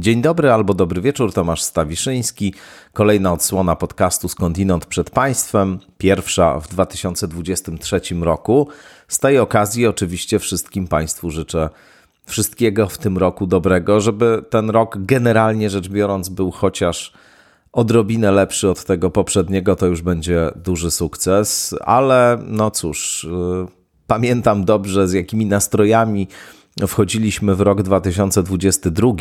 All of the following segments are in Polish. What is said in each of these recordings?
Dzień dobry albo dobry wieczór, Tomasz Stawiszyński. Kolejna odsłona podcastu Skądinąd przed Państwem, pierwsza w 2023 roku. Z tej okazji oczywiście wszystkim Państwu życzę wszystkiego w tym roku dobrego, żeby ten rok generalnie rzecz biorąc był chociaż odrobinę lepszy od tego poprzedniego, to już będzie duży sukces, ale no cóż, yy, pamiętam dobrze z jakimi nastrojami wchodziliśmy w rok 2022,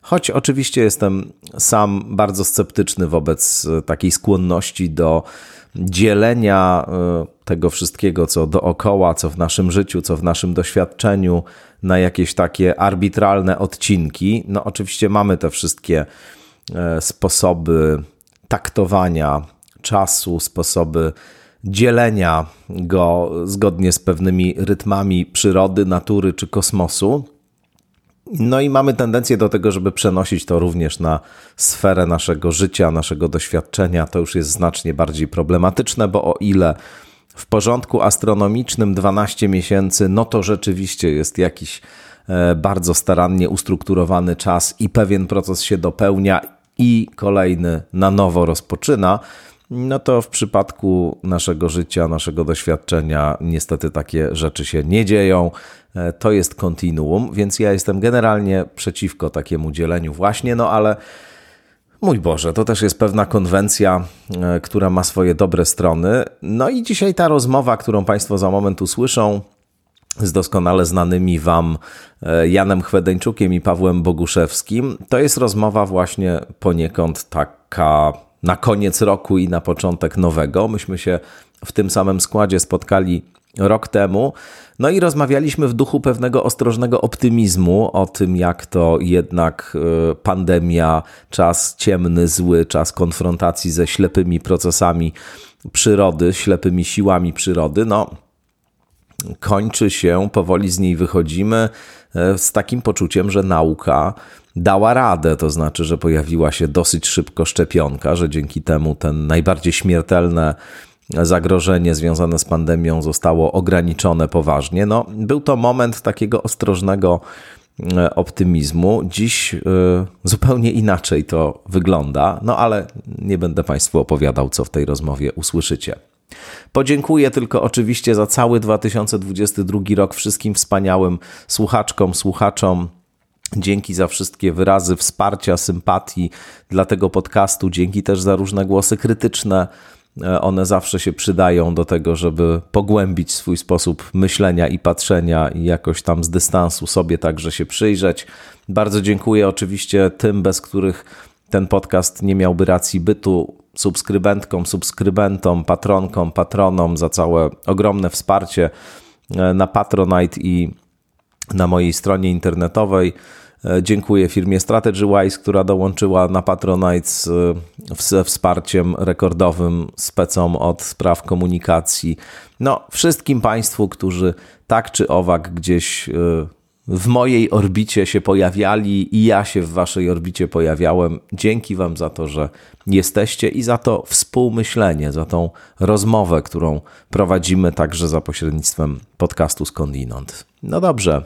choć oczywiście jestem sam bardzo sceptyczny wobec e, takiej skłonności do dzielenia e, tego wszystkiego, co dookoła, co w naszym życiu, co w naszym doświadczeniu, na jakieś takie arbitralne odcinki. No, oczywiście mamy te wszystkie e, sposoby taktowania czasu, sposoby dzielenia go zgodnie z pewnymi rytmami przyrody, natury czy kosmosu. No i mamy tendencję do tego, żeby przenosić to również na sferę naszego życia, naszego doświadczenia. To już jest znacznie bardziej problematyczne, bo o ile w porządku astronomicznym 12 miesięcy, no to rzeczywiście jest jakiś e, bardzo starannie ustrukturowany czas i pewien proces się dopełnia i kolejny na nowo rozpoczyna no to w przypadku naszego życia, naszego doświadczenia, niestety takie rzeczy się nie dzieją. E, to jest kontinuum, więc ja jestem generalnie przeciwko takiemu dzieleniu, właśnie, no ale. Mój Boże, to też jest pewna konwencja, e, która ma swoje dobre strony. No i dzisiaj ta rozmowa, którą Państwo za moment usłyszą, z doskonale znanymi Wam e, Janem Chwedeńczukiem i Pawłem Boguszewskim, to jest rozmowa właśnie poniekąd taka na koniec roku i na początek nowego. Myśmy się w tym samym składzie spotkali rok temu. No i rozmawialiśmy w duchu pewnego ostrożnego optymizmu o tym, jak to jednak e, pandemia, czas ciemny, zły, czas konfrontacji ze ślepymi procesami przyrody, ślepymi siłami przyrody, no kończy się, powoli z niej wychodzimy e, z takim poczuciem, że nauka dała radę, to znaczy, że pojawiła się dosyć szybko szczepionka, że dzięki temu ten najbardziej śmiertelne zagrożenie związane z pandemią zostało ograniczone poważnie. No, był to moment takiego ostrożnego e, optymizmu. Dziś y, zupełnie inaczej to wygląda, no ale nie będę Państwu opowiadał, co w tej rozmowie usłyszycie. Podziękuję tylko oczywiście za cały 2022 rok wszystkim wspaniałym słuchaczkom, słuchaczom. Dzięki za wszystkie wyrazy wsparcia, sympatii dla tego podcastu, dzięki też za różne głosy krytyczne. E, one zawsze się przydają do tego, żeby pogłębić swój sposób myślenia i patrzenia i jakoś tam z dystansu sobie także się przyjrzeć. Bardzo dziękuję oczywiście tym, bez których ten podcast nie miałby racji bytu subskrybentkom, subskrybentom, patronkom, patronom za całe ogromne wsparcie e, na Patronite i na mojej stronie internetowej. E, dziękuję firmie StrategyWise, która dołączyła na Patronite ze wsparciem rekordowym specom od spraw komunikacji. No, wszystkim Państwu, którzy tak czy owak gdzieś e, w mojej orbicie się pojawiali i ja się w waszej orbicie pojawiałem. Dzięki wam za to, że jesteście i za to współmyślenie, za tą rozmowę, którą prowadzimy także za pośrednictwem podcastu Skądinąd. No dobrze,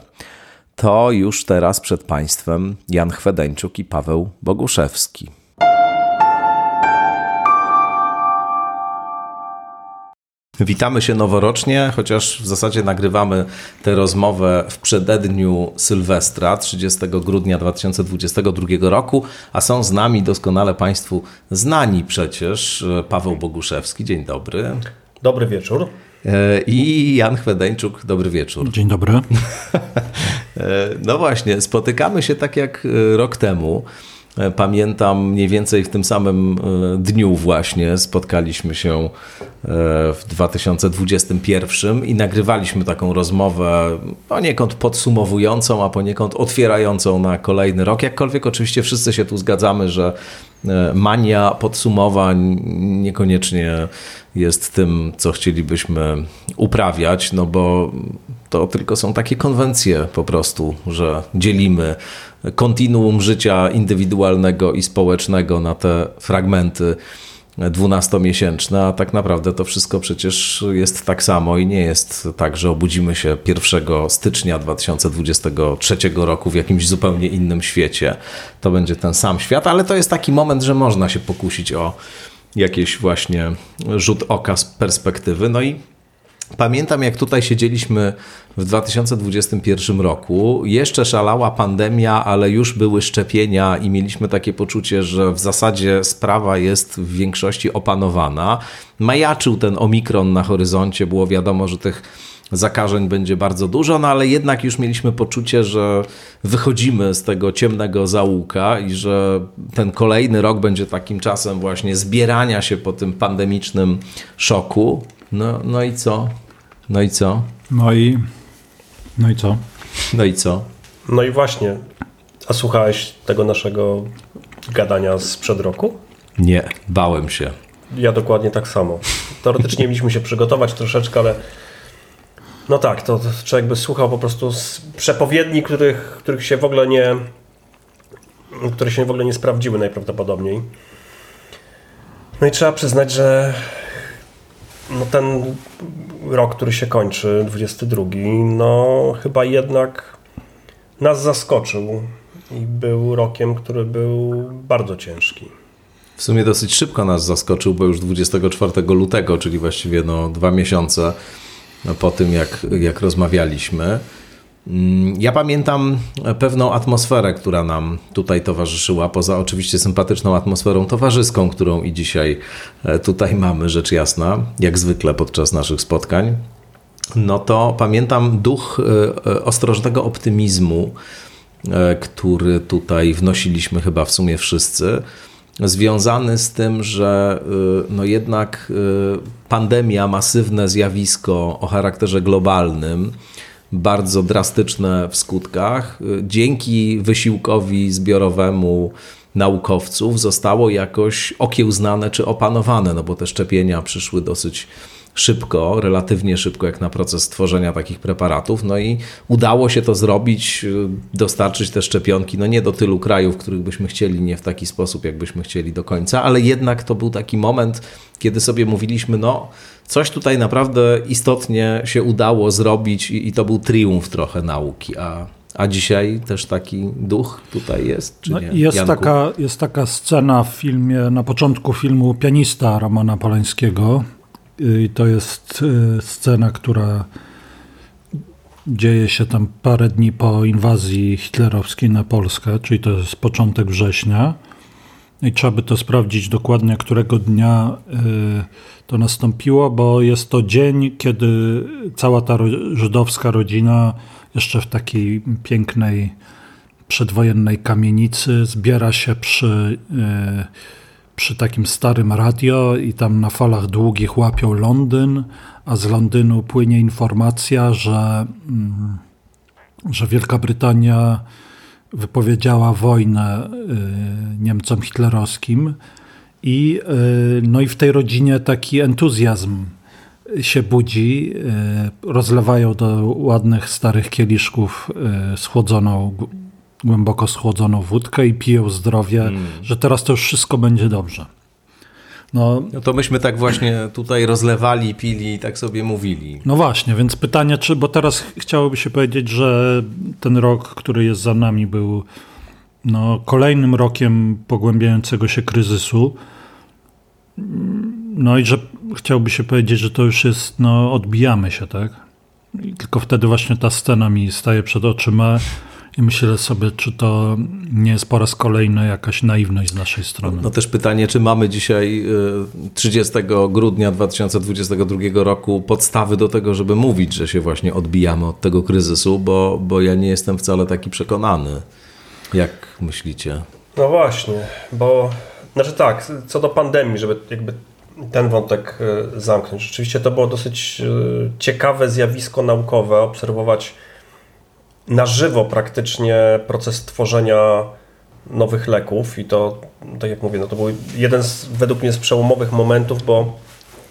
to już teraz przed Państwem Jan Chwedeńczuk i Paweł Boguszewski. Witamy się noworocznie, chociaż w zasadzie nagrywamy tę rozmowę w przededniu Sylwestra, 30 grudnia 2022 roku, a są z nami doskonale Państwu znani przecież Paweł Boguszewski. Dzień dobry. Dobry wieczór. E, I Jan Chwedeńczuk, dobry wieczór. Dzień dobry. E, no właśnie, spotykamy się tak jak rok temu. E, pamiętam mniej więcej w tym samym e, dniu właśnie spotkaliśmy się e, w 2021 i nagrywaliśmy taką rozmowę poniekąd podsumowującą, a poniekąd otwierającą na kolejny rok. Jakkolwiek oczywiście wszyscy się tu zgadzamy, że mania podsumowań niekoniecznie jest tym, co chcielibyśmy uprawiać, no bo to tylko są takie konwencje po prostu, że dzielimy kontinuum życia indywidualnego i społecznego na te fragmenty dwunastomiesięczne, a tak naprawdę to wszystko przecież jest tak samo i nie jest tak, że obudzimy się 1 stycznia 2023 roku w jakimś zupełnie innym świecie. To będzie ten sam świat, ale to jest taki moment, że można się pokusić o jakieś właśnie rzut oka z perspektywy. No i Pamiętam, jak tutaj siedzieliśmy w 2021 roku. Jeszcze szalała pandemia, ale już były szczepienia i mieliśmy takie poczucie, że w zasadzie sprawa jest w większości opanowana. Majaczył ten omikron na horyzoncie, było wiadomo, że tych zakażeń będzie bardzo dużo, no ale jednak już mieliśmy poczucie, że wychodzimy z tego ciemnego zaułka i że ten kolejny rok będzie takim czasem właśnie zbierania się po tym pandemicznym szoku. No, no i co? No i co? No i, no i co? No i co? No i właśnie, a słuchałeś tego naszego gadania sprzed roku? Nie, bałem się. Ja dokładnie tak samo. Teoretycznie mieliśmy się przygotować troszeczkę, ale no tak, to człowiek by słuchał po prostu z przepowiedni, których, których się w ogóle nie które się w ogóle nie sprawdziły najprawdopodobniej. No i trzeba przyznać, że no ten rok, który się kończy, 22, no chyba jednak nas zaskoczył i był rokiem, który był bardzo ciężki. W sumie dosyć szybko nas zaskoczył, bo już 24 lutego, czyli właściwie no, dwa miesiące po tym, jak, jak rozmawialiśmy. Mm, ja pamiętam pewną atmosferę, która nam tutaj towarzyszyła, poza oczywiście sympatyczną atmosferą towarzyską, którą i dzisiaj e, tutaj mamy, rzecz jasna, jak zwykle podczas naszych spotkań. No to pamiętam duch e, e, ostrożnego optymizmu, który tutaj wnosiliśmy chyba w sumie wszyscy, związany z tym, że no jednak pandemia, masywne zjawisko o charakterze globalnym, bardzo drastyczne w skutkach. Dzięki wysiłkowi zbiorowemu naukowców zostało jakoś okiełznane czy opanowane, no bo te szczepienia przyszły dosyć szybko, relatywnie szybko, jak na proces tworzenia takich preparatów. No i udało się to zrobić, dostarczyć te szczepionki, no nie do tylu krajów, których byśmy chcieli, nie w taki sposób, jakbyśmy chcieli do końca, ale jednak to był taki moment, kiedy sobie mówiliśmy, no coś tutaj naprawdę istotnie się udało zrobić i, i to był triumf trochę nauki, a a dzisiaj też taki duch tutaj jest, czy no, nie? Jest taka, jest taka scena w filmie, na początku filmu Pianista Romana Polańskiego. I to jest y, scena, która dzieje się tam parę dni po inwazji hitlerowskiej na Polskę, czyli to jest początek września. I trzeba by to sprawdzić dokładnie, którego dnia y, to nastąpiło, bo jest to dzień, kiedy cała ta żydowska rodzina jeszcze w takiej pięknej przedwojennej kamienicy zbiera się przy, y, przy takim starym radio i tam na falach długich łapią Londyn, a z Londynu płynie informacja, że, mm, że Wielka Brytania wypowiedziała wojnę y, Niemcom hitlerowskim i, y, no i w tej rodzinie taki entuzjazm się budzi. Y, rozlewają do ładnych starych kieliszków schłodzoną, głęboko schłodzoną wódkę i piją zdrowie, mm. że teraz to już wszystko będzie dobrze. No, no to myśmy tak właśnie tutaj rozlewali, pili i tak sobie mówili. No właśnie, więc pytanie, czy, bo teraz chciałoby się powiedzieć, że ten rok, który jest za nami, był no, kolejnym rokiem pogłębiającego się kryzysu. No i że chciałby się powiedzieć, że to już jest, no, odbijamy się, tak? I tylko wtedy właśnie ta scena mi staje przed oczyma i myślę sobie, czy to nie jest po raz kolejny jakaś naiwność z naszej strony. No też pytanie, czy mamy dzisiaj 30 y, grudnia 2022 roku podstawy do tego, żeby mówić, że się właśnie odbijamy od tego kryzysu, bo, bo ja nie jestem wcale taki przekonany. Jak myślicie? No właśnie, bo znaczy tak, co do pandemii, żeby jakby ten wątek y, zamknąć. Rzeczywiście to było dosyć y, ciekawe zjawisko naukowe obserwować na żywo praktycznie proces tworzenia nowych leków i to, tak jak mówię, no to był jeden z, według mnie z przełomowych momentów, bo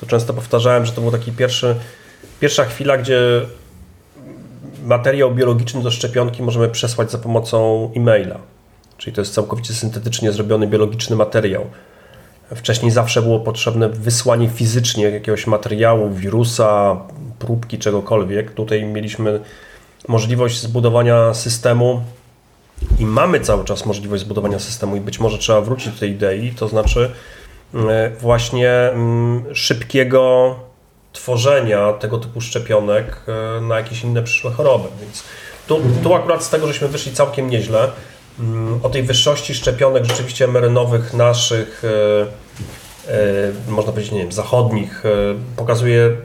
to często powtarzałem, że to był taki pierwszy, pierwsza chwila, gdzie materiał biologiczny do szczepionki możemy przesłać za pomocą e-maila. Czyli to jest całkowicie syntetycznie zrobiony biologiczny materiał. Wcześniej zawsze było potrzebne wysłanie fizycznie jakiegoś materiału, wirusa, próbki, czegokolwiek. Tutaj mieliśmy możliwość zbudowania systemu i mamy cały czas możliwość zbudowania systemu i być może trzeba wrócić do tej idei, to znaczy e, właśnie mm, szybkiego tworzenia tego typu szczepionek e, na jakieś inne przyszłe choroby. Więc tu, tu akurat z tego, żeśmy wyszli całkiem nieźle. Mm, o tej wyższości szczepionek rzeczywiście mRNA-owych naszych, e, można powiedzieć, nie wiem, zachodnich, pokazuje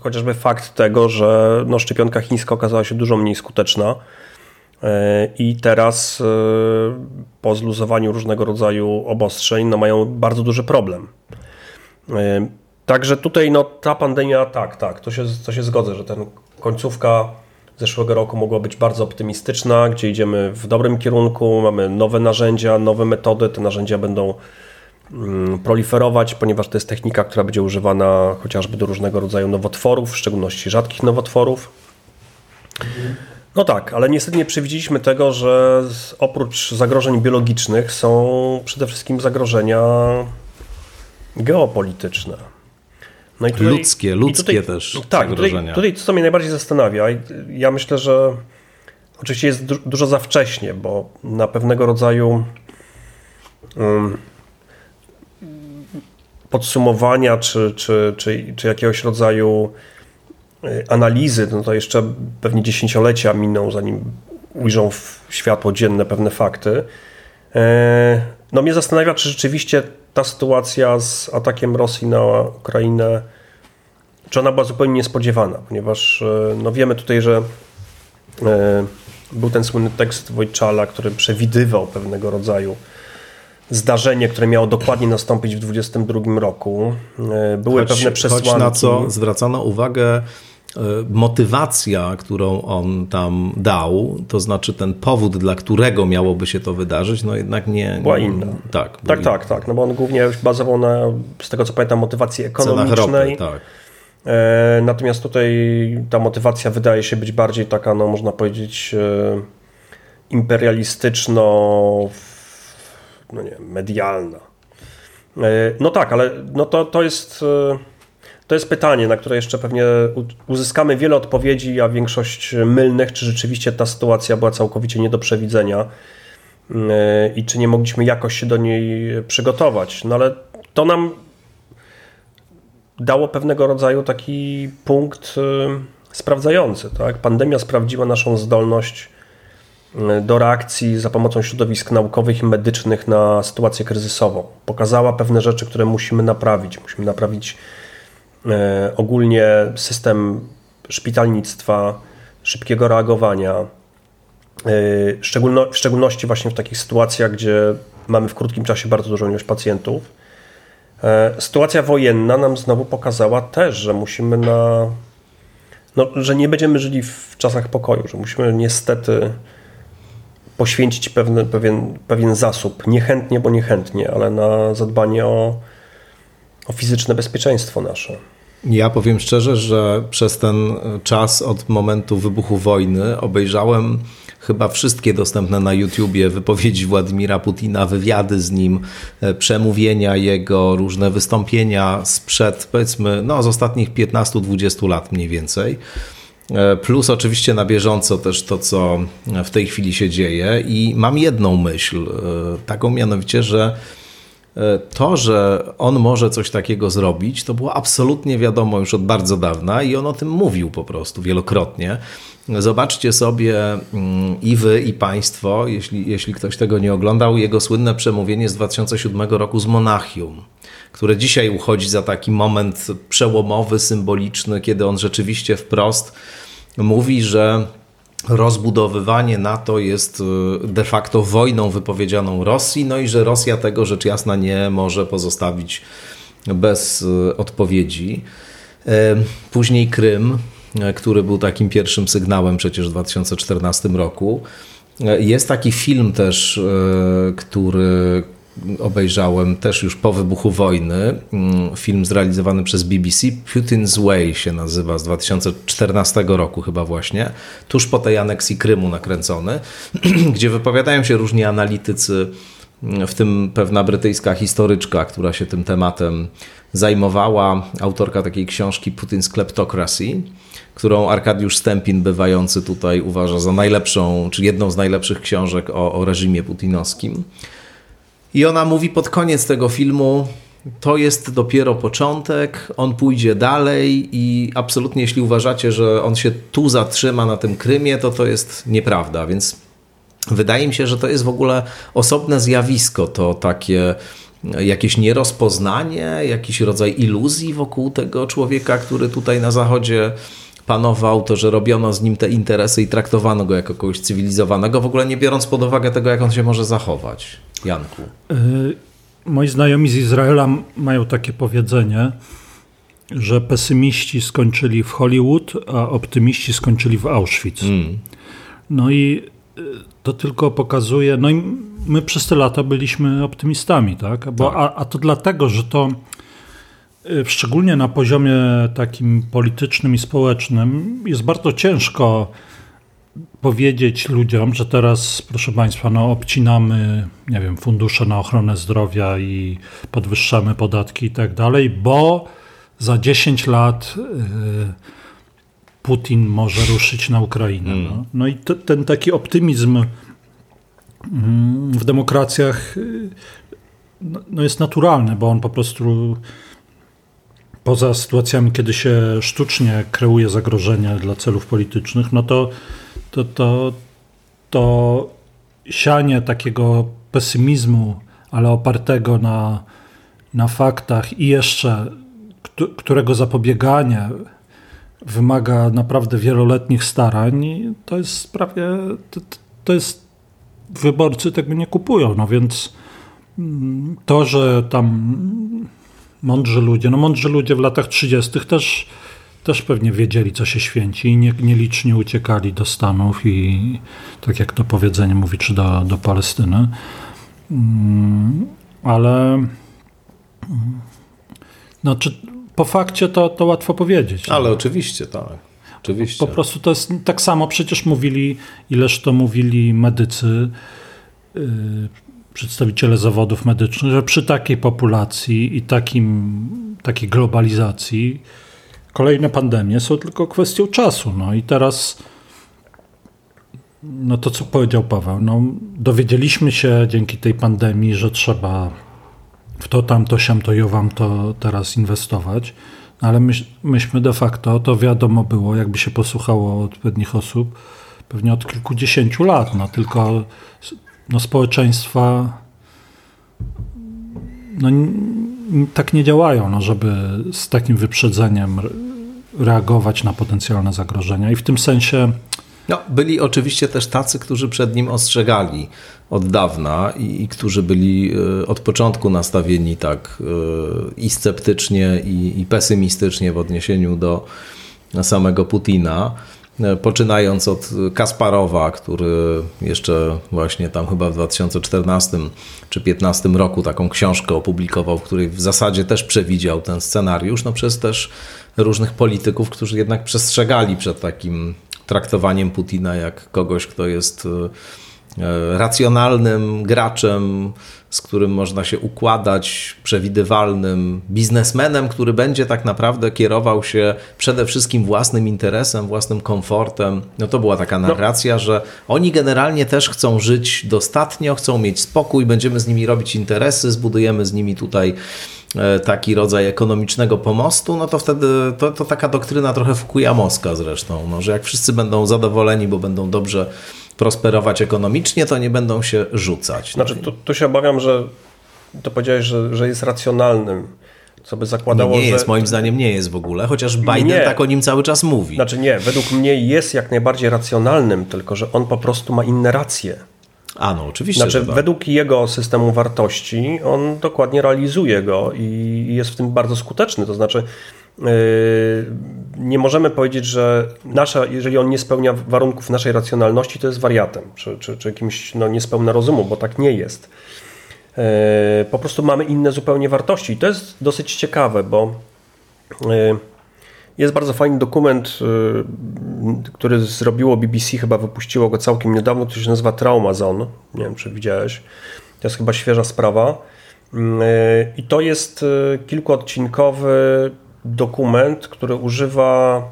chociażby fakt tego, że no, szczepionka chińska okazała się dużo mniej skuteczna e, i teraz e, po zluzowaniu różnego rodzaju obostrzeń no, mają bardzo duży problem. E, także tutaj no, ta pandemia, tak, tak, to się, to się zgodzę, że ten końcówka zeszłego roku mogła być bardzo optymistyczna, gdzie idziemy w dobrym kierunku, mamy nowe narzędzia, nowe metody, te narzędzia będą proliferować, ponieważ to jest technika, która będzie używana chociażby do różnego rodzaju nowotworów, w szczególności rzadkich nowotworów. No tak, ale niestety nie przewidzieliśmy tego, że oprócz zagrożeń biologicznych są przede wszystkim zagrożenia geopolityczne. No tutaj, ludzkie, ludzkie tutaj, też tak, zagrożenia. Tutaj, tutaj co mnie najbardziej zastanawia, ja myślę, że oczywiście jest dużo za wcześnie, bo na pewnego rodzaju um, podsumowania czy, czy, czy, czy jakiegoś rodzaju y, analizy, no to jeszcze pewnie dziesięciolecia miną, zanim ujrzą w światło dzienne pewne fakty. E, no mnie zastanawia, czy rzeczywiście ta sytuacja z atakiem Rosji na Ukrainę, czy ona była zupełnie niespodziewana, ponieważ e, no wiemy tutaj, że e, był ten słynny tekst Wojczala, który przewidywał pewnego rodzaju zdarzenie, które miało dokładnie nastąpić w 2022 roku. E, były choć, pewne przesłanki. Choć na co zwracano uwagę e, motywacja, którą on tam dał, to znaczy ten powód, dla którego miałoby się to wydarzyć, no jednak nie... Była inna. Tak, tak, tak, tak, no bo on głównie bazował na, z tego co pamiętam, motywacji ekonomicznej. Ropy, tak. E, natomiast tutaj ta motywacja wydaje się być bardziej taka, no można powiedzieć, imperialistyczno no nie medialna. E, no tak, ale no to, to jest e, to jest pytanie, na które jeszcze pewnie uzyskamy wiele odpowiedzi, a większość mylnych, czy rzeczywiście ta sytuacja była całkowicie nie do przewidzenia e, i czy nie mogliśmy jakoś się do niej przygotować. No ale to nam dało pewnego rodzaju taki punkt sprawdzający. Tak? Pandemia sprawdziła naszą zdolność do reakcji za pomocą środowisk naukowych i medycznych na sytuację kryzysową. Pokazała pewne rzeczy, które musimy naprawić. Musimy naprawić e, ogólnie system szpitalnictwa, szybkiego reagowania, e, w szczególności właśnie w takich sytuacjach, gdzie mamy w krótkim czasie bardzo dużą ilość pacjentów. E, sytuacja wojenna nam znowu pokazała też, że musimy na. No, że nie będziemy żyli w czasach pokoju, że musimy niestety poświęcić pewne, pewien, pewien zasób, niechętnie, bo niechętnie, ale na zadbanie o, o fizyczne bezpieczeństwo nasze. Ja powiem szczerze, że przez ten czas od momentu wybuchu wojny obejrzałem chyba wszystkie dostępne na YouTubie wypowiedzi Władimira Putina, wywiady z nim, e, przemówienia jego, różne wystąpienia sprzed powiedzmy no, z ostatnich 15-20 lat mniej więcej. E, plus oczywiście na bieżąco też to, co w tej chwili się dzieje. I mam jedną myśl, e, taką mianowicie, że e, to, że on może coś takiego zrobić, to było absolutnie wiadomo już od bardzo dawna i on o tym mówił po prostu wielokrotnie. Zobaczcie sobie mm, i wy, i państwo, jeśli, jeśli ktoś tego nie oglądał, jego słynne przemówienie z 2007 roku z Monachium które dzisiaj uchodzi za taki moment przełomowy, symboliczny, kiedy on rzeczywiście wprost mówi, że rozbudowywanie NATO jest y, de facto wojną wypowiedzianą Rosji, no i że Rosja tego rzecz jasna nie może pozostawić bez y, odpowiedzi. Y, później Krym, który był takim pierwszym sygnałem przecież w 2014 roku. Jest taki film też, który, obejrzałem też już po wybuchu wojny. Mm, film zrealizowany przez BBC, Putin's Way się nazywa, z 2014 roku chyba właśnie, tuż po tej aneksji Krymu nakręcony, gdzie wypowiadają się różni analitycy w tym pewna brytyjska historyczka, która się tym tematem zajmowała, autorka takiej książki Putin's Kleptocracy, którą Arkadiusz Stępin, bywający tutaj, uważa za najlepszą, czy jedną z najlepszych książek o, o reżimie putinowskim. I ona mówi pod koniec tego filmu, to jest dopiero początek, on pójdzie dalej i absolutnie jeśli uważacie, że on się tu zatrzyma na tym Krymie, to to jest nieprawda, więc wydaje mi się, że to jest w ogóle osobne zjawisko, to takie jakieś nierozpoznanie, jakiś rodzaj iluzji wokół tego człowieka, który tutaj na zachodzie panował, to że robiono z nim te interesy i traktowano go jako kogoś cywilizowanego, w ogóle nie biorąc pod uwagę tego, jak on się może zachować. Janku. Y moi znajomi z Izraela mają takie powiedzenie, że pesymiści skończyli w Hollywood, a optymiści skończyli w Auschwitz. Mm. No i y, to tylko pokazuje, no i my przez te lata byliśmy optymistami, tak? Bo, tak. A, a to dlatego, że to szczególnie na poziomie takim politycznym i społecznym jest bardzo ciężko powiedzieć ludziom, że teraz, proszę Państwa, no, obcinamy, nie wiem, fundusze na ochronę zdrowia i podwyższamy podatki i tak dalej, bo za 10 lat y, Putin może ruszyć na Ukrainę. Mm. No. no, i to, ten taki optymizm mm, w demokracjach y, no, no, jest naturalny, bo on po prostu poza sytuacjami, kiedy się sztucznie kreuje zagrożenie dla celów politycznych, no to to, to, to sianie takiego pesymizmu, ale opartego na, na faktach i jeszcze którego zapobieganie wymaga naprawdę wieloletnich starań, to jest prawie, to, to jest, wyborcy tego nie kupują, no więc mm, to, że tam mądrzy ludzie, no mądrzy ludzie w latach 30. też też pewnie wiedzieli, co się święci i nie, nielicznie uciekali do Stanów i tak jak to powiedzenie mówi, czy do, do Palestyny. Mm, ale mm, no, czy po fakcie to, to łatwo powiedzieć. Ale no. oczywiście, tak. Oczywiście. Po prostu to jest tak samo, przecież mówili, ileż to mówili medycy, yy, przedstawiciele zawodów medycznych, że przy takiej populacji i takim, takiej globalizacji kolejne pandemie są tylko kwestią czasu. No i teraz, no to co powiedział Paweł, no dowiedzieliśmy się dzięki tej pandemii, że trzeba w to, tamto, siamto i owam to teraz inwestować, ale my, myśmy de facto, to wiadomo było, jakby się posłuchało odpowiednich osób, pewnie od kilkudziesięciu lat, no tylko no, społeczeństwa no, tak nie działają, no, żeby z takim wyprzedzeniem reagować na potencjalne zagrożenia. I w tym sensie. No, byli oczywiście też tacy, którzy przed nim ostrzegali od dawna i, i którzy byli e, od początku nastawieni tak e, i sceptycznie, i, i pesymistycznie w odniesieniu do samego Putina. E, poczynając od Kasparowa, który jeszcze właśnie tam chyba w 2014 czy 2015 roku taką książkę opublikował, w której w zasadzie też przewidział ten scenariusz, no przez też różnych polityków, którzy jednak przestrzegali przed takim traktowaniem Putina jak kogoś, kto jest e, racjonalnym graczem, z którym można się układać, przewidywalnym biznesmenem, który będzie tak naprawdę kierował się przede wszystkim własnym interesem, własnym komfortem. No to była taka no. narracja, no. że oni generalnie też chcą żyć dostatnio, chcą mieć spokój, będziemy z nimi robić interesy, zbudujemy z nimi tutaj e, taki rodzaj ekonomicznego pomostu, no to wtedy to, to taka doktryna trochę Fukuyamowska zresztą, no, że jak wszyscy będą zadowoleni, bo będą dobrze prosperować ekonomicznie, to nie będą się rzucać. Znaczy, tu, tu się obawiam, że to powiedziałeś, że, że jest racjonalnym. Co by zakładało, nie, nie jest, że... moim zdaniem nie jest w ogóle, chociaż Biden nie. tak o nim cały czas mówi. Znaczy nie, według mnie jest jak najbardziej racjonalnym, tylko że on po prostu ma inne racje. A no, oczywiście. Znaczy, tak. według jego systemu wartości, on dokładnie realizuje go i jest w tym bardzo skuteczny. To znaczy, Yy, nie możemy powiedzieć, że nasza, jeżeli on nie spełnia warunków naszej racjonalności, to jest wariatem, czy, czy, czy jakimś no, niespełna rozumu, bo tak nie jest. Yy, po prostu mamy inne zupełnie wartości i to jest dosyć ciekawe, bo yy, jest bardzo fajny dokument, który zrobiło BBC, chyba wypuściło go całkiem niedawno, który się nazywa Trauma Zone. Nie wiem, czy widziałeś. To jest chyba świeża sprawa. Mm, I to jest kilkuodcinkowy dokument, który używa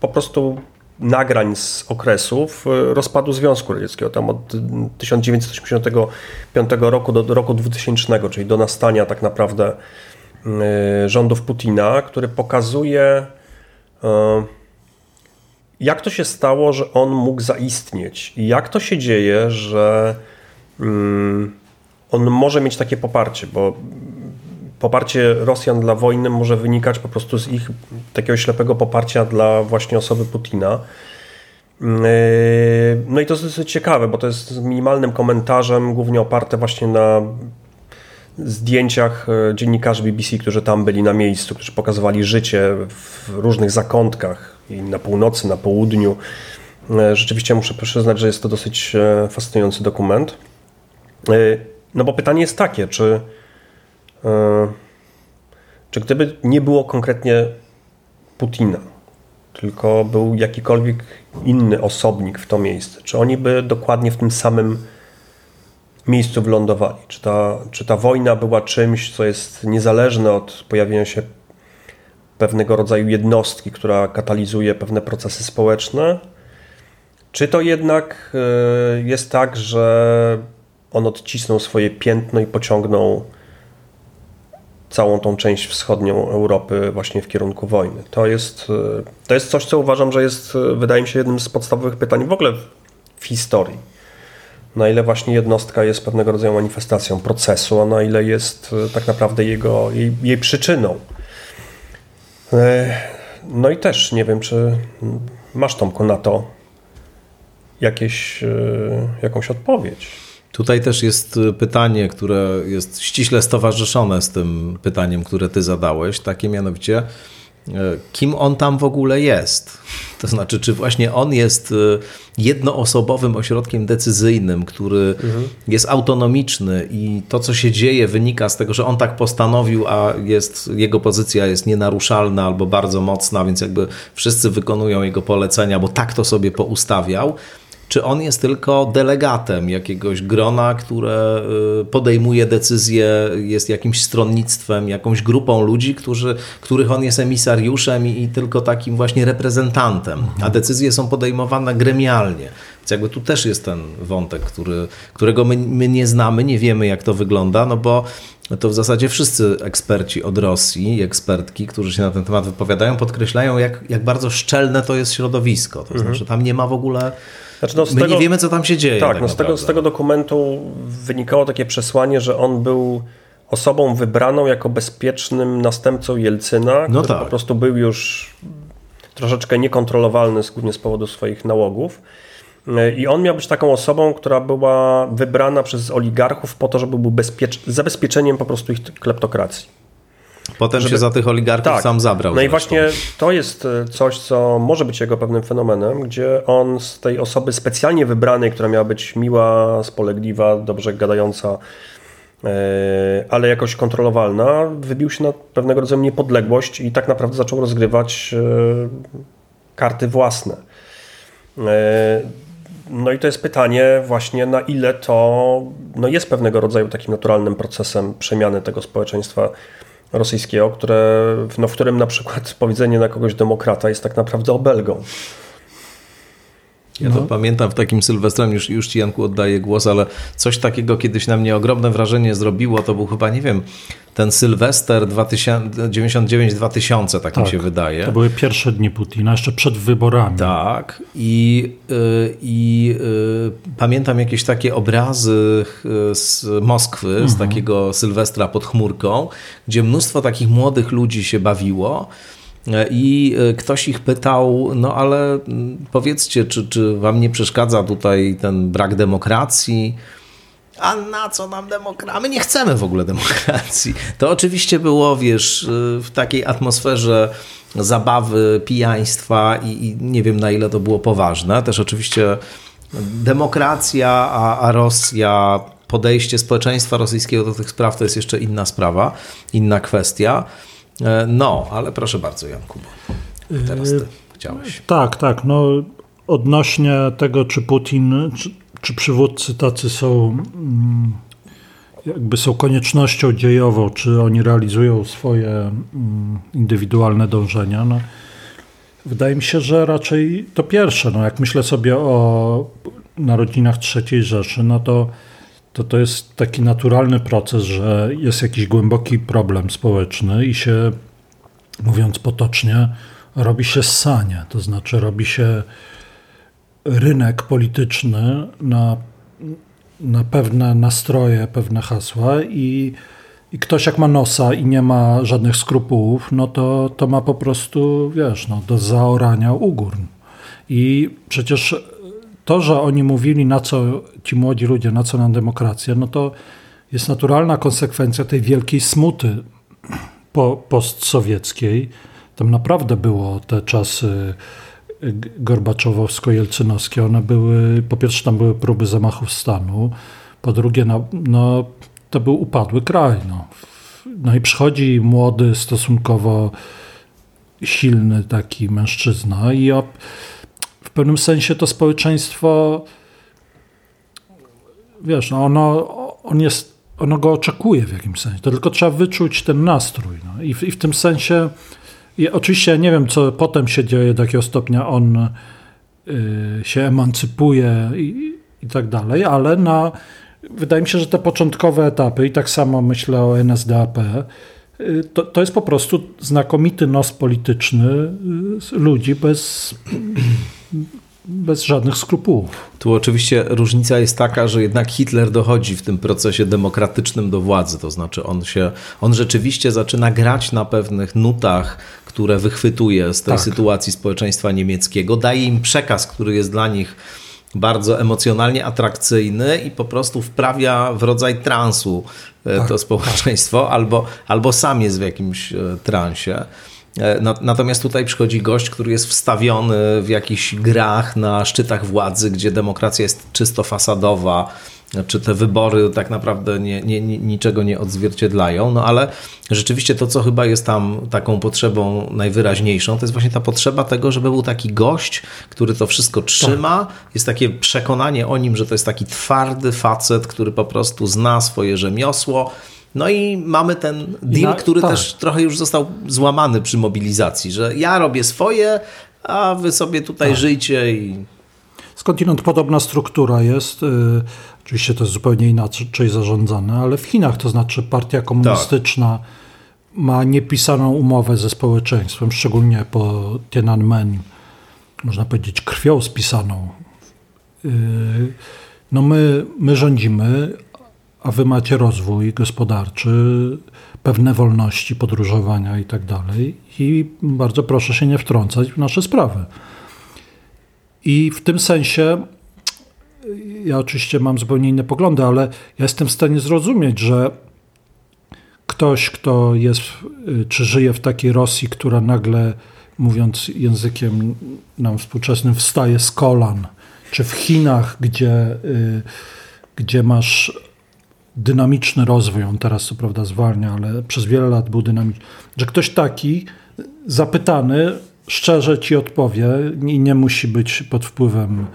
po prostu nagrań z okresów rozpadu Związku Radzieckiego, tam od 1985 roku do roku 2000, czyli do nastania tak naprawdę rządów Putina, który pokazuje, e, jak to się stało, że on mógł zaistnieć i jak to się dzieje, że mm, on może mieć takie poparcie, bo poparcie Rosjan dla wojny może wynikać po prostu z ich takiego ślepego poparcia dla właśnie osoby Putina. No i to jest dosyć ciekawe, bo to jest minimalnym komentarzem, głównie oparte właśnie na zdjęciach e, dziennikarzy BBC, którzy tam byli na miejscu, którzy pokazywali życie w różnych zakątkach i na północy, na południu. E, rzeczywiście muszę przyznać, że jest to dosyć e, fascynujący dokument. No bo pytanie jest takie, czy czy gdyby nie było konkretnie Putina, tylko był jakikolwiek inny osobnik w to miejsce, czy oni by dokładnie w tym samym miejscu wylądowali? Czy ta, czy ta wojna była czymś, co jest niezależne od pojawienia się pewnego rodzaju jednostki, która katalizuje pewne procesy społeczne? Czy to jednak e, jest tak, że on odcisnął swoje piętno i pociągnął całą tą część wschodnią Europy właśnie w kierunku wojny. To jest, e, to jest coś, co uważam, że jest, e, wydaje mi się, jednym z podstawowych pytań w ogóle w historii. Na ile właśnie jednostka jest pewnego rodzaju manifestacją procesu, a na ile jest e, tak naprawdę jego, jej, jej przyczyną. No i też nie wiem, czy masz Tomku na to jakieś, jakąś odpowiedź. Tutaj też jest pytanie, które jest ściśle stowarzyszone z tym pytaniem, które ty zadałeś, takie mianowicie, kim on tam w ogóle jest? To znaczy, czy właśnie on jest y, jednoosobowym ośrodkiem decyzyjnym, który mhm. jest autonomiczny i to, co się dzieje, wynika z tego, że on tak postanowił, a jest, jego pozycja jest nienaruszalna albo bardzo mocna, więc jakby wszyscy wykonują jego polecenia, bo tak to sobie poustawiał czy on jest tylko delegatem jakiegoś grona, które y, podejmuje decyzje, jest jakimś stronnictwem, jakąś grupą ludzi, którzy, których on jest emisariuszem i, i tylko takim właśnie reprezentantem, a decyzje są podejmowane gremialnie. Więc jakby tu też jest ten wątek, który, którego my, my nie znamy, nie wiemy jak to wygląda, no bo to w zasadzie wszyscy eksperci od Rosji, ekspertki, którzy się na ten temat wypowiadają, podkreślają, jak, jak bardzo szczelne to jest środowisko. To mhm. znaczy, tam nie ma w ogóle znaczy, no, My tego, nie wiemy, co tam się dzieje. Tak, tak no, z, tego, z tego dokumentu wynikało takie przesłanie, że on był osobą wybraną jako bezpiecznym następcą Jelcyna, no który tak. po prostu był już troszeczkę niekontrolowalny, głównie z powodu swoich nałogów. I on miał być taką osobą, która była wybrana przez oligarchów po to, żeby był bezpiecz- zabezpieczeniem po prostu ich kleptokracji. Potem żeby... się za tych oligarchów tak. sam zabrał. No zresztą. i właśnie to jest e, coś, co może być jego pewnym fenomenem, gdzie on z tej osoby specjalnie wybranej, która miała być miła, spolegliwa, dobrze gadająca, e, ale jakoś kontrolowalna, wybił się na pewnego rodzaju niepodległość i tak naprawdę zaczął rozgrywać e, karty własne. No i to jest pytanie właśnie, na ile to no jest pewnego rodzaju takim naturalnym procesem przemiany tego społeczeństwa rosyjskiego, które, no, w którym na przykład powiedzenie na kogoś demokrata jest tak naprawdę obelgą. Ja to no. pamiętam w takim Sylwestrem, już, już Ci Janku oddaję głos, ale coś takiego kiedyś na mnie ogromne wrażenie zrobiło, to był chyba, nie wiem, ten Sylwester 99-2000, tak, tak, mi się wydaje. To były pierwsze dni Putina, jeszcze przed wyborami. Tak. I, y, i y, pamiętam jakieś takie obrazy y, z Moskwy, mhm. z takiego Sylwestra pod chmurką, gdzie mnóstwo takich młodych ludzi się bawiło. I ktoś ich pytał, no ale mm, powiedzcie, czy, czy wam nie przeszkadza tutaj ten brak demokracji? A na co nam demokracja? My nie chcemy w ogóle demokracji. To oczywiście było, wiesz, w takiej atmosferze zabawy, pijaństwa i, i nie wiem na ile to było poważne. Też oczywiście demokracja, a, a Rosja, podejście społeczeństwa rosyjskiego do tych spraw to jest jeszcze inna sprawa, inna kwestia. E, no, ale proszę bardzo, Janku, teraz ty chciałeś. Tak, tak. No, odnośnie tego, czy Putin, czy, czy przywódcy tacy są mm, jakby są koniecznością dziejową, czy oni realizują swoje mm, indywidualne dążenia. No, wydaje mi się, że raczej to pierwsze. No, jak myślę sobie o narodzinach III Rzeszy, no to, to to jest taki naturalny proces, że jest jakiś głęboki problem społeczny i się, mówiąc potocznie, robi się ssanie. To znaczy robi się rynek polityczny na, na pewne nastroje, pewne hasła i, i ktoś jak ma nosa i nie ma żadnych skrupułów, no to, to ma po prostu, wiesz, no, do zaorania ugórn. I przecież to, że oni mówili, na co ci młodzi ludzie, na co nam demokracja, no to jest naturalna konsekwencja tej wielkiej smuty po, postsowieckiej. Tam naprawdę było te czasy Gorbaczowowsko-Jelcynowskie, one były, po pierwsze tam były próby zamachów stanu, po drugie no, no to był upadły kraj. No. no i przychodzi młody, stosunkowo silny taki mężczyzna i w pewnym sensie to społeczeństwo wiesz, no ono, on jest, ono go oczekuje w jakimś sensie. To tylko trzeba wyczuć ten nastrój. No. I, w, I w tym sensie i oczywiście nie wiem, co potem się dzieje do jakiego stopnia on y, się emancypuje i, i tak dalej, ale na, wydaje mi się, że te początkowe etapy, i tak samo myślę o NSDAP, y, to, to jest po prostu znakomity nos polityczny y, ludzi bez bez żadnych skrupułów. Tu oczywiście różnica jest taka, że jednak Hitler dochodzi w tym procesie demokratycznym do władzy, to znaczy on się, on rzeczywiście zaczyna grać na pewnych nutach, które wychwytuje z tej tak. sytuacji społeczeństwa niemieckiego, daje im przekaz, który jest dla nich bardzo emocjonalnie atrakcyjny i po prostu wprawia w rodzaj transu e, tak, to społeczeństwo, albo, albo sam jest w jakimś e, transie. E, natomiast tutaj przychodzi gość, który jest wstawiony w jakichś grach na szczytach władzy, gdzie demokracja jest czysto fasadowa, czy te wybory tak naprawdę nie, nie, niczego nie odzwierciedlają, no ale rzeczywiście to, co chyba jest tam taką potrzebą najwyraźniejszą, to jest właśnie ta potrzeba tego, żeby był taki gość, który to wszystko trzyma. Tak. Jest takie przekonanie o nim, że to jest taki twardy facet, który po prostu zna swoje rzemiosło, no i mamy ten deal, który tak. też trochę już został złamany przy mobilizacji, że ja robię swoje, a wy sobie tutaj tak. żyjcie i... Skądinąd podobna struktura jest. Y, oczywiście to jest zupełnie inaczej zarządzane, ale w Chinach, to znaczy partia komunistyczna tak. ma niepisaną umowę ze społeczeństwem, szczególnie po Tiananmen, można powiedzieć krwią spisaną. Y, no my, my rządzimy, a wy macie rozwój gospodarczy, pewne wolności podróżowania i tak dalej. I bardzo proszę się nie wtrącać w nasze sprawy. I w tym sensie ja oczywiście mam zupełnie inne poglądy, ale ja jestem w stanie zrozumieć, że ktoś, kto jest czy żyje w takiej Rosji, która nagle, mówiąc językiem nam współczesnym, wstaje z kolan, czy w Chinach, gdzie, y, gdzie masz dynamiczny rozwój, on teraz co prawda zwalnia, ale przez wiele lat był dynamiczny, że ktoś taki zapytany szczerze ci odpowie i nie musi być pod wpływem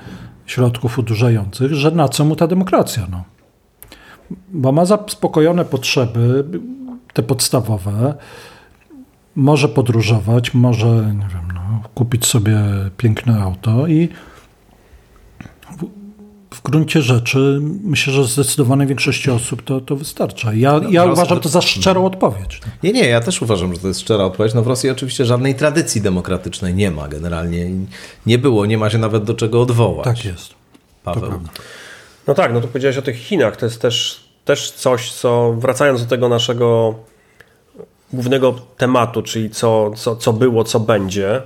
środków udurzających, że na co mu ta demokracja? No. Bo ma zaspokojone potrzeby, te podstawowe, może podróżować, może nie wiem, no, kupić sobie piękne auto i w gruncie rzeczy myślę, że zdecydowanej większości osób to, to wystarcza. Ja, no, ja uważam to za szczerą odpowiedź. Nie, nie, ja też uważam, że to jest szczera odpowiedź. No w Rosji oczywiście żadnej tradycji demokratycznej nie ma generalnie. Nie było, nie ma się nawet do czego odwołać. Tak jest. Paweł. No tak, no to powiedziałeś o tych Chinach. To jest też, też coś, co wracając do tego naszego głównego tematu, czyli co, co, co było, co będzie,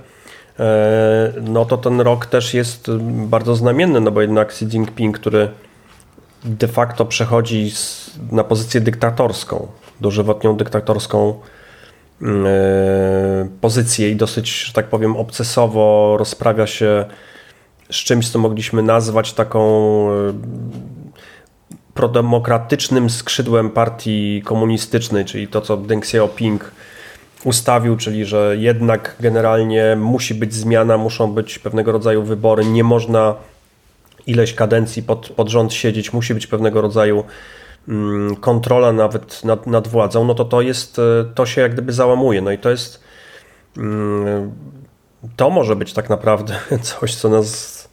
no to ten rok też jest bardzo znamienny, no bo jednak Xi Jinping, który de facto przechodzi na pozycję dyktatorską, dożywotnią dyktatorską mm, e, pozycję i dosyć, że tak powiem, obcesowo rozprawia się z czymś, co mogliśmy nazwać taką e, prodemokratycznym skrzydłem partii komunistycznej, czyli to, co Deng Xiaoping ustawił, czyli że jednak generalnie musi być zmiana, muszą być pewnego rodzaju wybory, nie można ileś kadencji pod, pod rząd siedzieć, musi być pewnego rodzaju mm, kontrola nawet nad, nad władzą, no to to jest, to się jak gdyby załamuje. No i to jest, mm, to może być tak naprawdę coś, co nas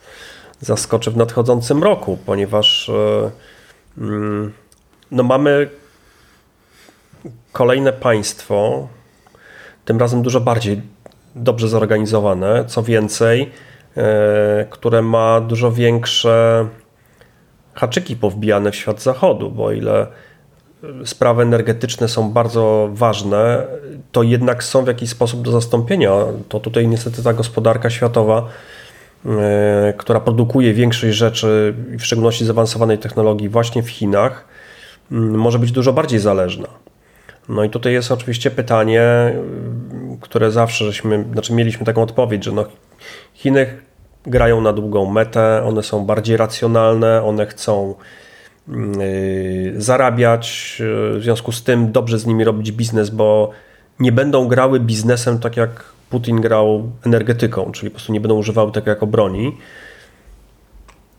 zaskoczy w nadchodzącym roku, ponieważ mm, no mamy kolejne państwo, tym razem dużo bardziej dobrze zorganizowane, co więcej, e, które ma dużo większe haczyki powbijane w świat zachodu, bo ile sprawy energetyczne są bardzo ważne, to jednak są w jakiś sposób do zastąpienia. To tutaj niestety ta gospodarka światowa, e, która produkuje większość rzeczy, w szczególności zaawansowanej technologii właśnie w Chinach, może być dużo bardziej zależna. No i tutaj jest oczywiście pytanie, które zawsze żeśmy, znaczy mieliśmy taką odpowiedź, że no Chiny grają na długą metę, one są bardziej racjonalne, one chcą yy, zarabiać, yy, w związku z tym dobrze z nimi robić biznes, bo nie będą grały biznesem tak jak Putin grał energetyką, czyli po prostu nie będą używały tego jako broni,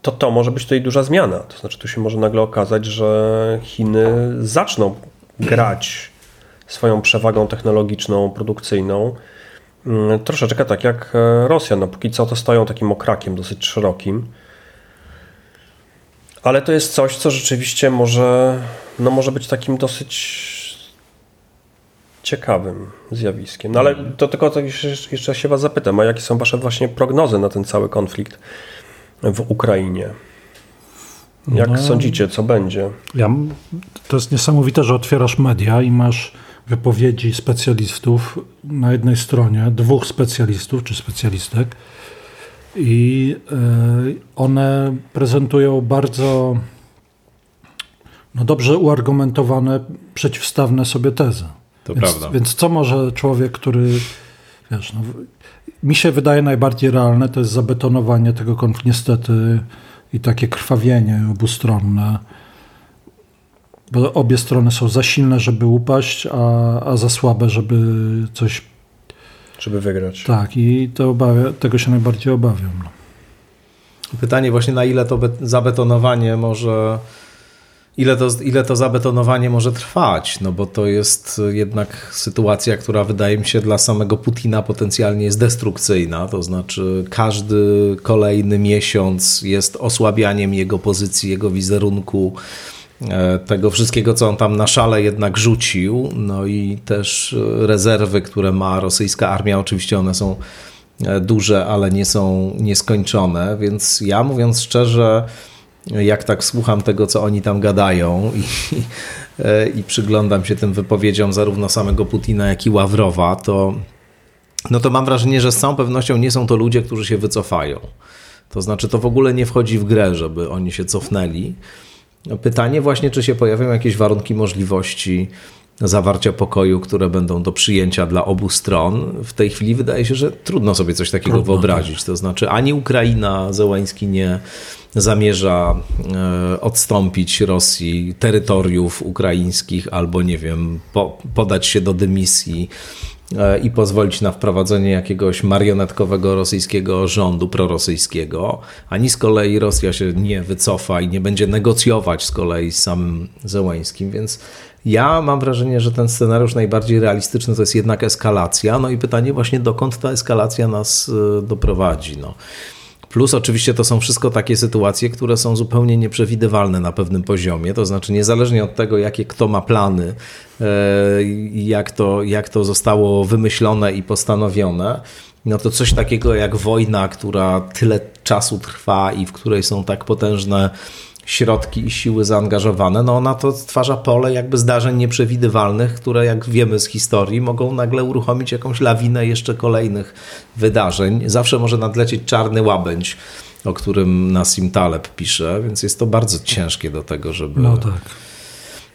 to to może być tutaj duża zmiana. To znaczy tu się może nagle okazać, że Chiny zaczną grać swoją przewagą technologiczną, produkcyjną. Mm, troszeczkę tak jak e, Rosja. No, póki co to stoją takim okrakiem dosyć szerokim. Ale to jest coś, co rzeczywiście może, no może być takim dosyć ciekawym zjawiskiem. No ale mhm. to tylko to jeszcze się Was zapytam, a jakie są Wasze właśnie prognozy na ten cały konflikt w Ukrainie? Jak no, sądzicie, co będzie? Ja, to jest niesamowite, że otwierasz media i masz wypowiedzi specjalistów na jednej stronie, dwóch specjalistów czy specjalistek, i e, one prezentują bardzo no dobrze uargumentowane, przeciwstawne sobie tezy. To więc, prawda. Więc co może człowiek, który wiesz, no, mi się wydaje najbardziej realne, to jest zabetonowanie tego konfliktu, niestety, i takie krwawienie obustronne bo obie strony są za silne, żeby upaść, a, a za słabe, żeby coś. Żeby wygrać. Tak, i to obawia, tego się najbardziej obawiam. No. Pytanie właśnie, na ile to zabetonowanie może. Ile to, ile to zabetonowanie może trwać? No bo to jest jednak sytuacja, która wydaje mi się dla samego Putina potencjalnie jest destrukcyjna. To znaczy, każdy kolejny miesiąc jest osłabianiem jego pozycji, jego wizerunku tego wszystkiego, co on tam na szale jednak rzucił, no i też rezerwy, które ma rosyjska armia, oczywiście one są e, duże, ale nie są nieskończone, więc ja mówiąc szczerze, jak tak słucham tego, co oni tam gadają i, e, i przyglądam się tym wypowiedziom zarówno samego Putina, jak i Ławrowa, to, no to mam wrażenie, że z całą pewnością nie są to ludzie, którzy się wycofają. To znaczy, to w ogóle nie wchodzi w grę, żeby oni się cofnęli. No, pytanie właśnie, czy się pojawią jakieś warunki możliwości zawarcia pokoju, które będą do przyjęcia dla obu stron. W tej chwili wydaje się, że trudno sobie coś takiego trudno, wyobrazić. Tak. To znaczy, ani Ukraina, Zełański nie zamierza e, odstąpić Rosji terytoriów ukraińskich albo, nie wiem, po, podać się do dymisji i pozwolić na wprowadzenie jakiegoś marionetkowego rosyjskiego rządu prorosyjskiego, ani z kolei Rosja się nie wycofa i nie będzie negocjować z kolei z samym Zełańskim, więc ja mam wrażenie, że ten scenariusz najbardziej realistyczny to jest jednak eskalacja. No i pytanie właśnie, dokąd ta eskalacja nas e, doprowadzi. No. Plus oczywiście to są wszystko takie sytuacje, które są zupełnie nieprzewidywalne na pewnym poziomie, to znaczy niezależnie od tego, jakie kto ma plany, e, jak to, jak to zostało wymyślone i postanowione, no to coś takiego jak wojna, która tyle czasu trwa i w której są tak potężne środki i siły zaangażowane, no ona to stwarza pole jakby zdarzeń nieprzewidywalnych, które jak wiemy z historii mogą nagle uruchomić jakąś lawinę jeszcze kolejnych wydarzeń. Zawsze może nadlecieć czarny łabędź, o którym Nassim Taleb pisze, więc jest to bardzo ciężkie do tego, żeby... No tak.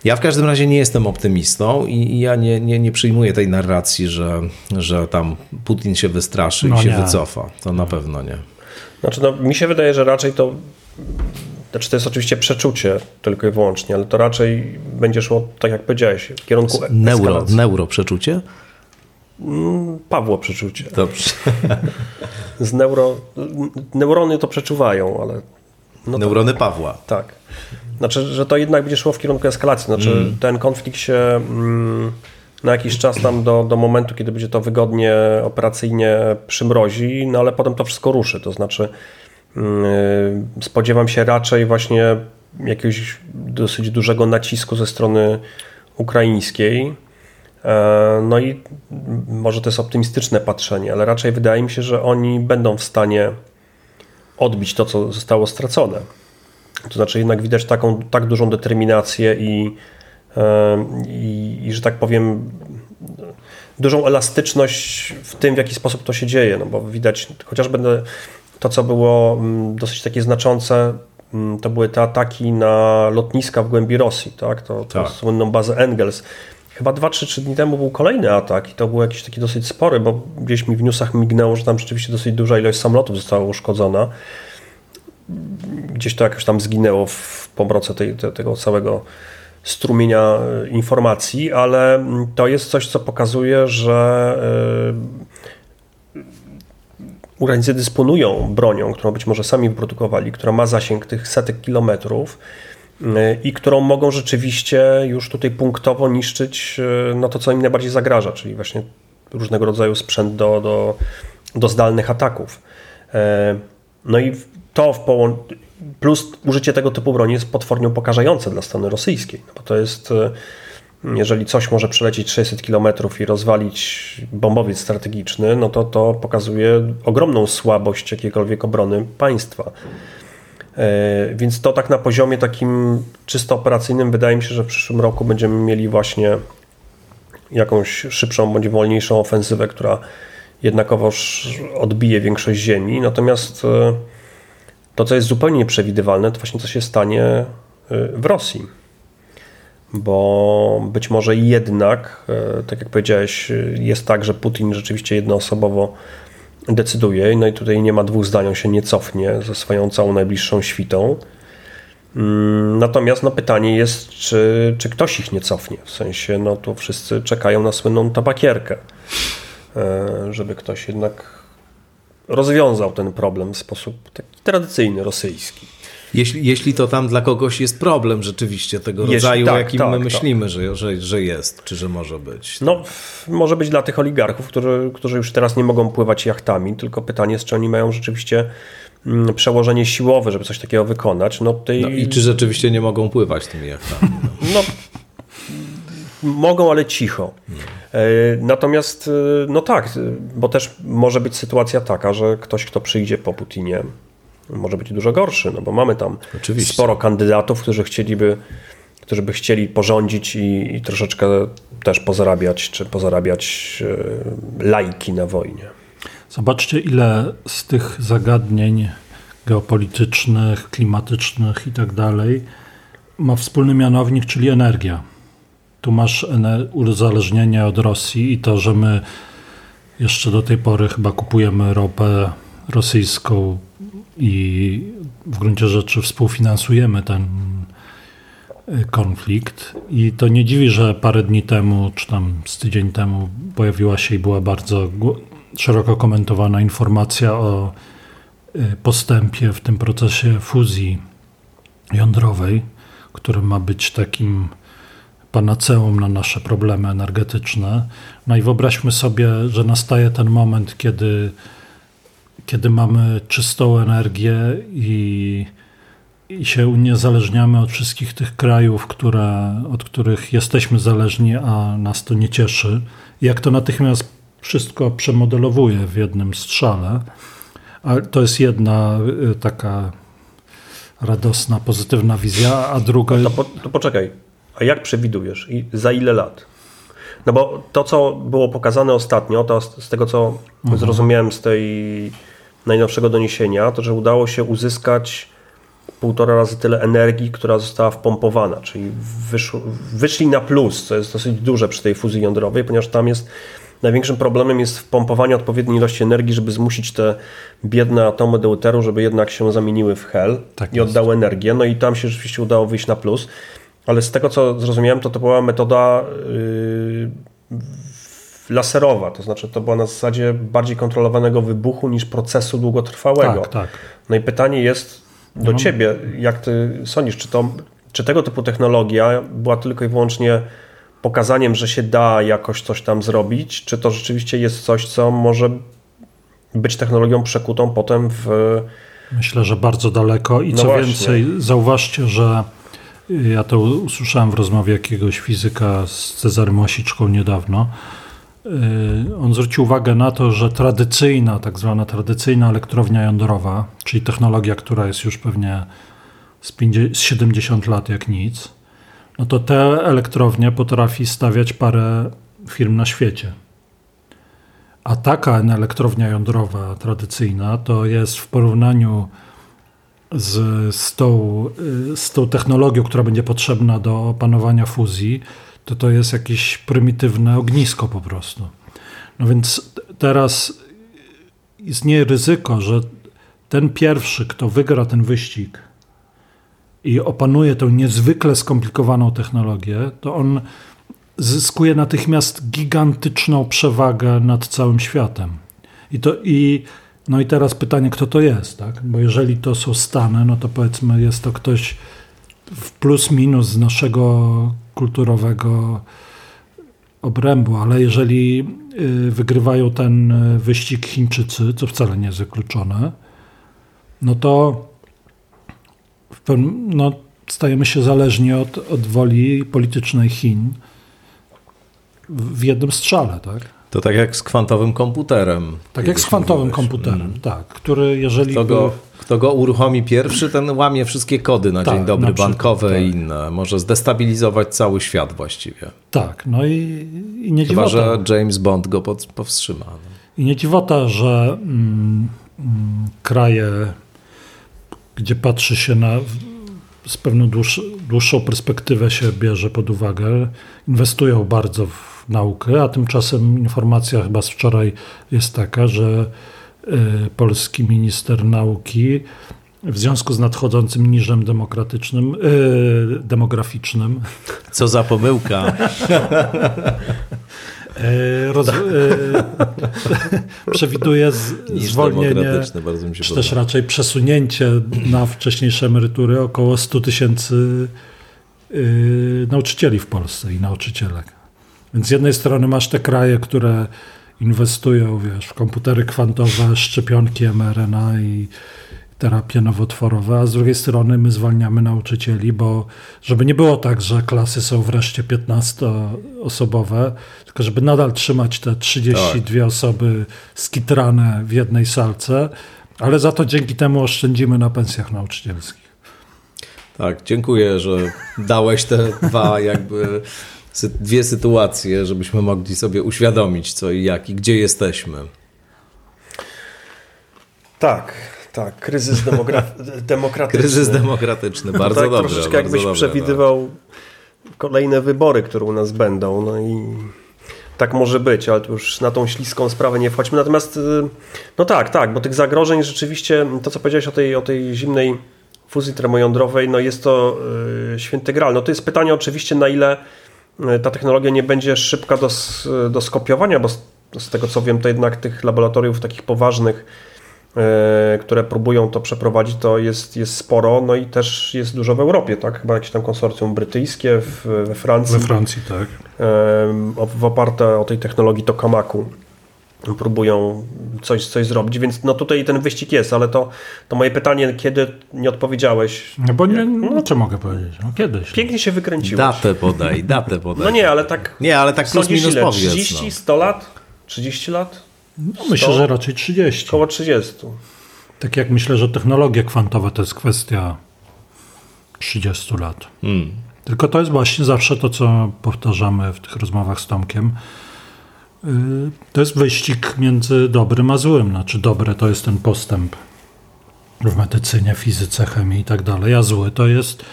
Ja w każdym razie nie jestem optymistą i ja nie, nie, nie przyjmuję tej narracji, że, że tam Putin się wystraszy no i się nie. wycofa. To na pewno nie. Znaczy, no, mi się wydaje, że raczej to znaczy to jest oczywiście przeczucie tylko i wyłącznie, ale to raczej będzie szło, tak jak powiedziałeś, w kierunku neuro, neuro przeczucie? Mm, Pawło przeczucie. Dobrze. Z neuro, neurony to przeczuwają, ale... No Neurony to, Pawła. Tak. Znaczy, że to jednak będzie szło w kierunku eskalacji. Znaczy, mm. ten konflikt się mm, na jakiś czas tam do, do momentu, kiedy będzie to wygodnie operacyjnie przymrozi, no ale potem to wszystko ruszy. To znaczy, spodziewam się raczej właśnie jakiegoś dosyć dużego nacisku ze strony ukraińskiej. E, no i może to jest optymistyczne patrzenie, ale raczej wydaje mi się, że oni będą w stanie odbić to, co zostało stracone. To znaczy jednak widać taką tak dużą determinację i, e, i, i że tak powiem dużą elastyczność w tym, w jaki sposób to się dzieje, no bo widać chociażby to, co było mm, dosyć takie znaczące, mm, to były te ataki na lotniska w głębi Rosji, tak? To, to tak. słynną bazę Engels. Chyba 2-3 dni temu był kolejny atak i to był jakiś taki dosyć spory, bo gdzieś mi w newsach mignęło, że tam rzeczywiście dosyć duża ilość samolotów została uszkodzona gdzieś to jakoś tam zginęło w pomroce tej, te, tego całego strumienia e, informacji, ale to jest coś, co pokazuje, że e, Urańcy dysponują bronią, którą być może sami wyprodukowali, która ma zasięg tych setek kilometrów e, i którą mogą rzeczywiście już tutaj punktowo niszczyć no to, co im najbardziej zagraża, czyli właśnie różnego rodzaju sprzęt do, do, do zdalnych ataków. No i to w połączeniu, plus użycie tego typu broni jest potwornie upokarzające dla strony rosyjskiej, no bo to jest, e, jeżeli coś może przelecieć 600 km i rozwalić bombowiec strategiczny, no to to pokazuje ogromną słabość jakiejkolwiek obrony państwa. E, więc to tak na poziomie takim czysto operacyjnym wydaje mi się, że w przyszłym roku będziemy mieli właśnie jakąś szybszą bądź wolniejszą ofensywę, która jednakowoż odbije większość ziemi. Natomiast e, to, co jest zupełnie nieprzewidywalne, to właśnie co się stanie y, w Rosji. Bo być może jednak, y, tak jak powiedziałeś, y, jest tak, że Putin rzeczywiście jednoosobowo decyduje, no i tutaj nie ma dwóch zdań, on się nie cofnie ze swoją całą najbliższą świtą. Mm, natomiast no, pytanie jest, czy, czy ktoś ich nie cofnie. W sensie, no to wszyscy czekają na słynną tabakierkę, żeby ktoś jednak rozwiązał ten problem w sposób taki tradycyjny, rosyjski. Jeśli, jeśli to tam dla kogoś jest problem rzeczywiście tego jeśli, rodzaju, tak, jakim tak, my tak. myślimy, tak. Że, że, że jest, czy że może być. No, może być dla tych oligarchów, którzy, którzy już teraz nie mogą pływać jachtami, tylko pytanie jest, czy oni mają rzeczywiście mm, przełożenie siłowe, żeby coś takiego wykonać. No, tej... no i czy rzeczywiście nie mogą pływać tymi jachtami? No, no mogą, ale cicho. E, natomiast, e, no tak, bo też może być sytuacja taka, że ktoś, kto przyjdzie po Putinie, może być dużo gorszy, no bo mamy tam Oczywiście. sporo kandydatów, którzy chcieliby, którzy by chcieli porządzić i, i troszeczkę też pozarabiać, czy pozarabiać e, lajki na wojnie. Zobaczcie, ile z tych zagadnień geopolitycznych, klimatycznych i tak dalej ma wspólny mianownik, czyli energia tu masz uzależnienie od Rosji i to, że my jeszcze do tej pory chyba kupujemy ropę rosyjską i w gruncie rzeczy współfinansujemy ten y, konflikt. I to nie dziwi, że parę dni temu, czy tam z tydzień temu pojawiła się i była bardzo szeroko komentowana informacja o y, postępie w tym procesie fuzji jądrowej, który ma być takim panaceum na nasze problemy energetyczne. No i wyobraźmy sobie, że nastaje ten moment, kiedy, kiedy mamy czystą energię i, i się uniezależniamy od wszystkich tych krajów, które, od których jesteśmy zależni, a nas to nie cieszy. Jak to natychmiast wszystko przemodelowuje w jednym strzale. A to jest jedna y, taka radosna, pozytywna wizja, a druga... To, po, to poczekaj, a jak przewidujesz i za ile lat? No bo to, co było pokazane ostatnio, to z tego, co mhm. zrozumiałem z tej najnowszego doniesienia, to że udało się uzyskać półtora razy tyle energii, która została wpompowana, czyli wyszło, wyszli na plus, co jest dosyć duże przy tej fuzji jądrowej, ponieważ tam jest największym problemem jest wpompowanie odpowiedniej ilości energii, żeby zmusić te biedne atomy deuteru, żeby jednak się zamieniły w hel tak i oddały energię. No i tam się rzeczywiście udało wyjść na plus ale z tego co zrozumiałem, to to była metoda yy, laserowa, to znaczy to była na zasadzie bardziej kontrolowanego wybuchu niż procesu długotrwałego. Tak, tak. No i pytanie jest do no. ciebie, jak ty sądzisz, czy to czy tego typu technologia była tylko i wyłącznie pokazaniem, że się da jakoś coś tam zrobić, czy to rzeczywiście jest coś, co może być technologią przekutą potem w. Myślę, że bardzo daleko i No co właśnie. więcej, zauważcie, że ja to usłyszałem w rozmowie jakiegoś fizyka z Cezarym Łasiczką niedawno. Yy, On zwrócił uwagę na to, że tradycyjna, tak zwana tradycyjna elektrownia jądrowa, czyli technologia, która jest już pewnie z, 50, z 70 lat jak nic, no to te elektrownie potrafi stawiać parę firm na świecie. A taka elektrownia jądrowa tradycyjna to jest w porównaniu z, z, tą, y, z tą technologią, która będzie potrzebna do opanowania fuzji, to to jest jakieś prymitywne ognisko po prostu. No więc teraz istnieje ryzyko, że ten pierwszy, kto wygra ten wyścig i opanuje tę niezwykle skomplikowaną technologię, to on zyskuje natychmiast gigantyczną przewagę nad całym światem. I to i no i teraz pytanie, kto to jest, tak? Bo jeżeli to są Stany, no to powiedzmy jest to ktoś w plus minus z naszego kulturowego obrębu, ale jeżeli y, wygrywają ten y, wyścig Chińczycy, co wcale nie jest wykluczone, no to pewnym, no, stajemy się zależni od, od woli politycznej Chin w jednym strzale, tak? To tak jak z kwantowym komputerem. Tak jak z kwantowym komputerem, tak, który jeżeli Kto go, kto go uruchomi pierwszy, ten łamie wszystkie kody na Tak, dzień dobry, na przykład, bankowe tak. i inne. Może zdestabilizować cały świat właściwie. tak, no i, i nie Chyba, dziwota, że James Bond go pod, powstrzyma. No. i nie dziwota, że mm, mm, kraje, gdzie patrzy się na z pewną dłuższ, dłuższą perspektywę się bierze pod uwagę, inwestują bardzo w naukę, a tymczasem informacja chyba z wczoraj jest taka, że y, polski minister nauki w związku z nadchodzącym niżem demokratycznym, y, demograficznym Co za pomyłka. y, roz, y, przewiduje z, zwolnienie czy też raczej przesunięcie na wcześniejsze emerytury około 100 tysięcy yy, nauczycieli w Polsce i nauczycielek. Więc z jednej strony masz te kraje, które inwestują wiesz, w komputery kwantowe, szczepionki mRNA i terapie nowotworowe, a z drugiej strony my zwalniamy nauczycieli, bo żeby nie było tak, że klasy są wreszcie 15-osobowe, tylko żeby nadal trzymać te 32 osoby skitrane w jednej salce, ale za to dzięki temu oszczędzimy na pensjach nauczycielskich. Tak, dziękuję, że dałeś te dwa jakby dwie sytuacje, żebyśmy mogli sobie uświadomić co i jak i gdzie jesteśmy. Tak, tak. Kryzys demokratyczny. Kryzys demokratyczny, bardzo tak dobrze. troszeczkę bardzo jakbyś dobre, przewidywał kolejne wybory, które u nas będą. No i tak może być, ale to już na tą śliską sprawę nie wchodźmy. Natomiast, y, no tak, tak, bo tych zagrożeń rzeczywiście, to co powiedziałeś o tej, o tej zimnej fuzji termojądrowej, no jest to y, święty gral. No to jest pytanie oczywiście, na ile ta technologia nie będzie szybka do, do skopiowania, bo z, z tego co wiem, to jednak tych laboratoriów takich poważnych, e, które próbują to przeprowadzić, to jest, jest sporo, no i też jest dużo w Europie, tak? Chyba jakieś tam konsorcjum brytyjskie w, we Francji, We Francji, tak. w oparte o tej technologii tokamaku próbują coś, coś zrobić, więc no tutaj ten wyścig jest, ale to, to moje pytanie, kiedy nie odpowiedziałeś, No bo nie, no co mogę powiedzieć? No kiedyś. pięknie się wykręciłeś. Datę podaj, datę podaj. No nie, ale tak Nie, ale tak plus minus ile? powiedz. 30, no. 100 lat? 30 lat? No, myślę, że raczej 30. Około 30. Tak jak myślę, że technologie kwantowe to jest kwestia 30 lat. Hmm. Tylko to jest właśnie zawsze to, co powtarzamy w tych rozmowach z Tomkiem. Yy, To jest wyścig między dobrym a złym. Znaczy dobre to jest ten postęp w medycynie, fizyce, chemii i tak dalej, a zły to jest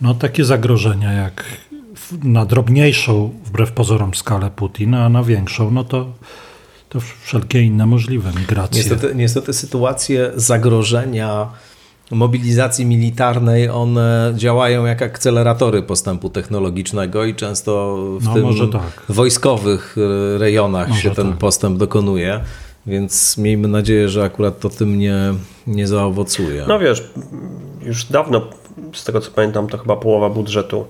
no, takie zagrożenia jak na drobniejszą, wbrew pozorom, skalę Putin, a na większą, no to, to wszelkie inne możliwe migracje. Niestety, niestety sytuacje zagrożenia mobilizacji militarnej, one działają jak akceleratory postępu technologicznego i często w No, tym tak. wojskowych e, rejonach Może się ten tak. postęp dokonuje. Więc miejmy nadzieję, że akurat to tym nie, nie zaowocuje. No wiesz, już dawno z tego co pamiętam, to chyba połowa budżetu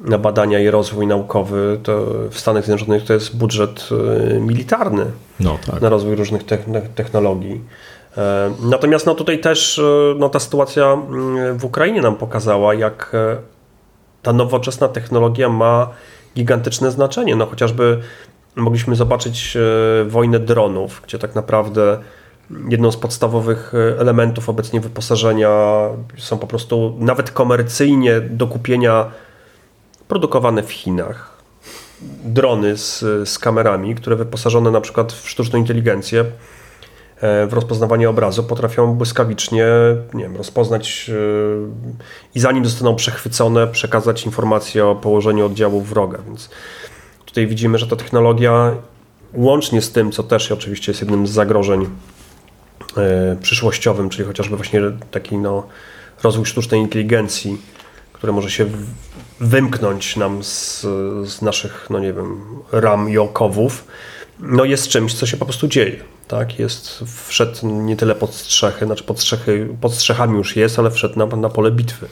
na badania i rozwój naukowy to w Stanach Zjednoczonych to jest budżet y, militarny no, tak. na rozwój różnych technologii. E, natomiast no, tutaj też y, no, ta sytuacja mm, w Ukrainie nam pokazała, jak e, ta nowoczesna technologia ma gigantyczne znaczenie. No, chociażby mogliśmy zobaczyć e, wojnę dronów, gdzie tak naprawdę jedną z podstawowych elementów obecnie wyposażenia są po prostu nawet komercyjnie do kupienia produkowane w Chinach. Drony z, z kamerami, które wyposażone na przykład w sztuczną inteligencję, e, w rozpoznawanie obrazu potrafią błyskawicznie nie wiem, rozpoznać e, i zanim zostaną przechwycone, przekazać informacje o położeniu oddziału wroga. Więc tutaj widzimy, że ta technologia łącznie z tym, co też oczywiście jest jednym z zagrożeń e, przyszłościowym, czyli chociażby właśnie taki no, rozwój sztucznej inteligencji, które może się wymknąć nam z, z naszych, no nie wiem, ram i okowów, no jest czymś, co się po prostu dzieje. Tak? Jest, wszedł nie tyle pod strzechy, znaczy pod, strzechy, pod strzechami już jest, ale wszedł na, na pole bitwy.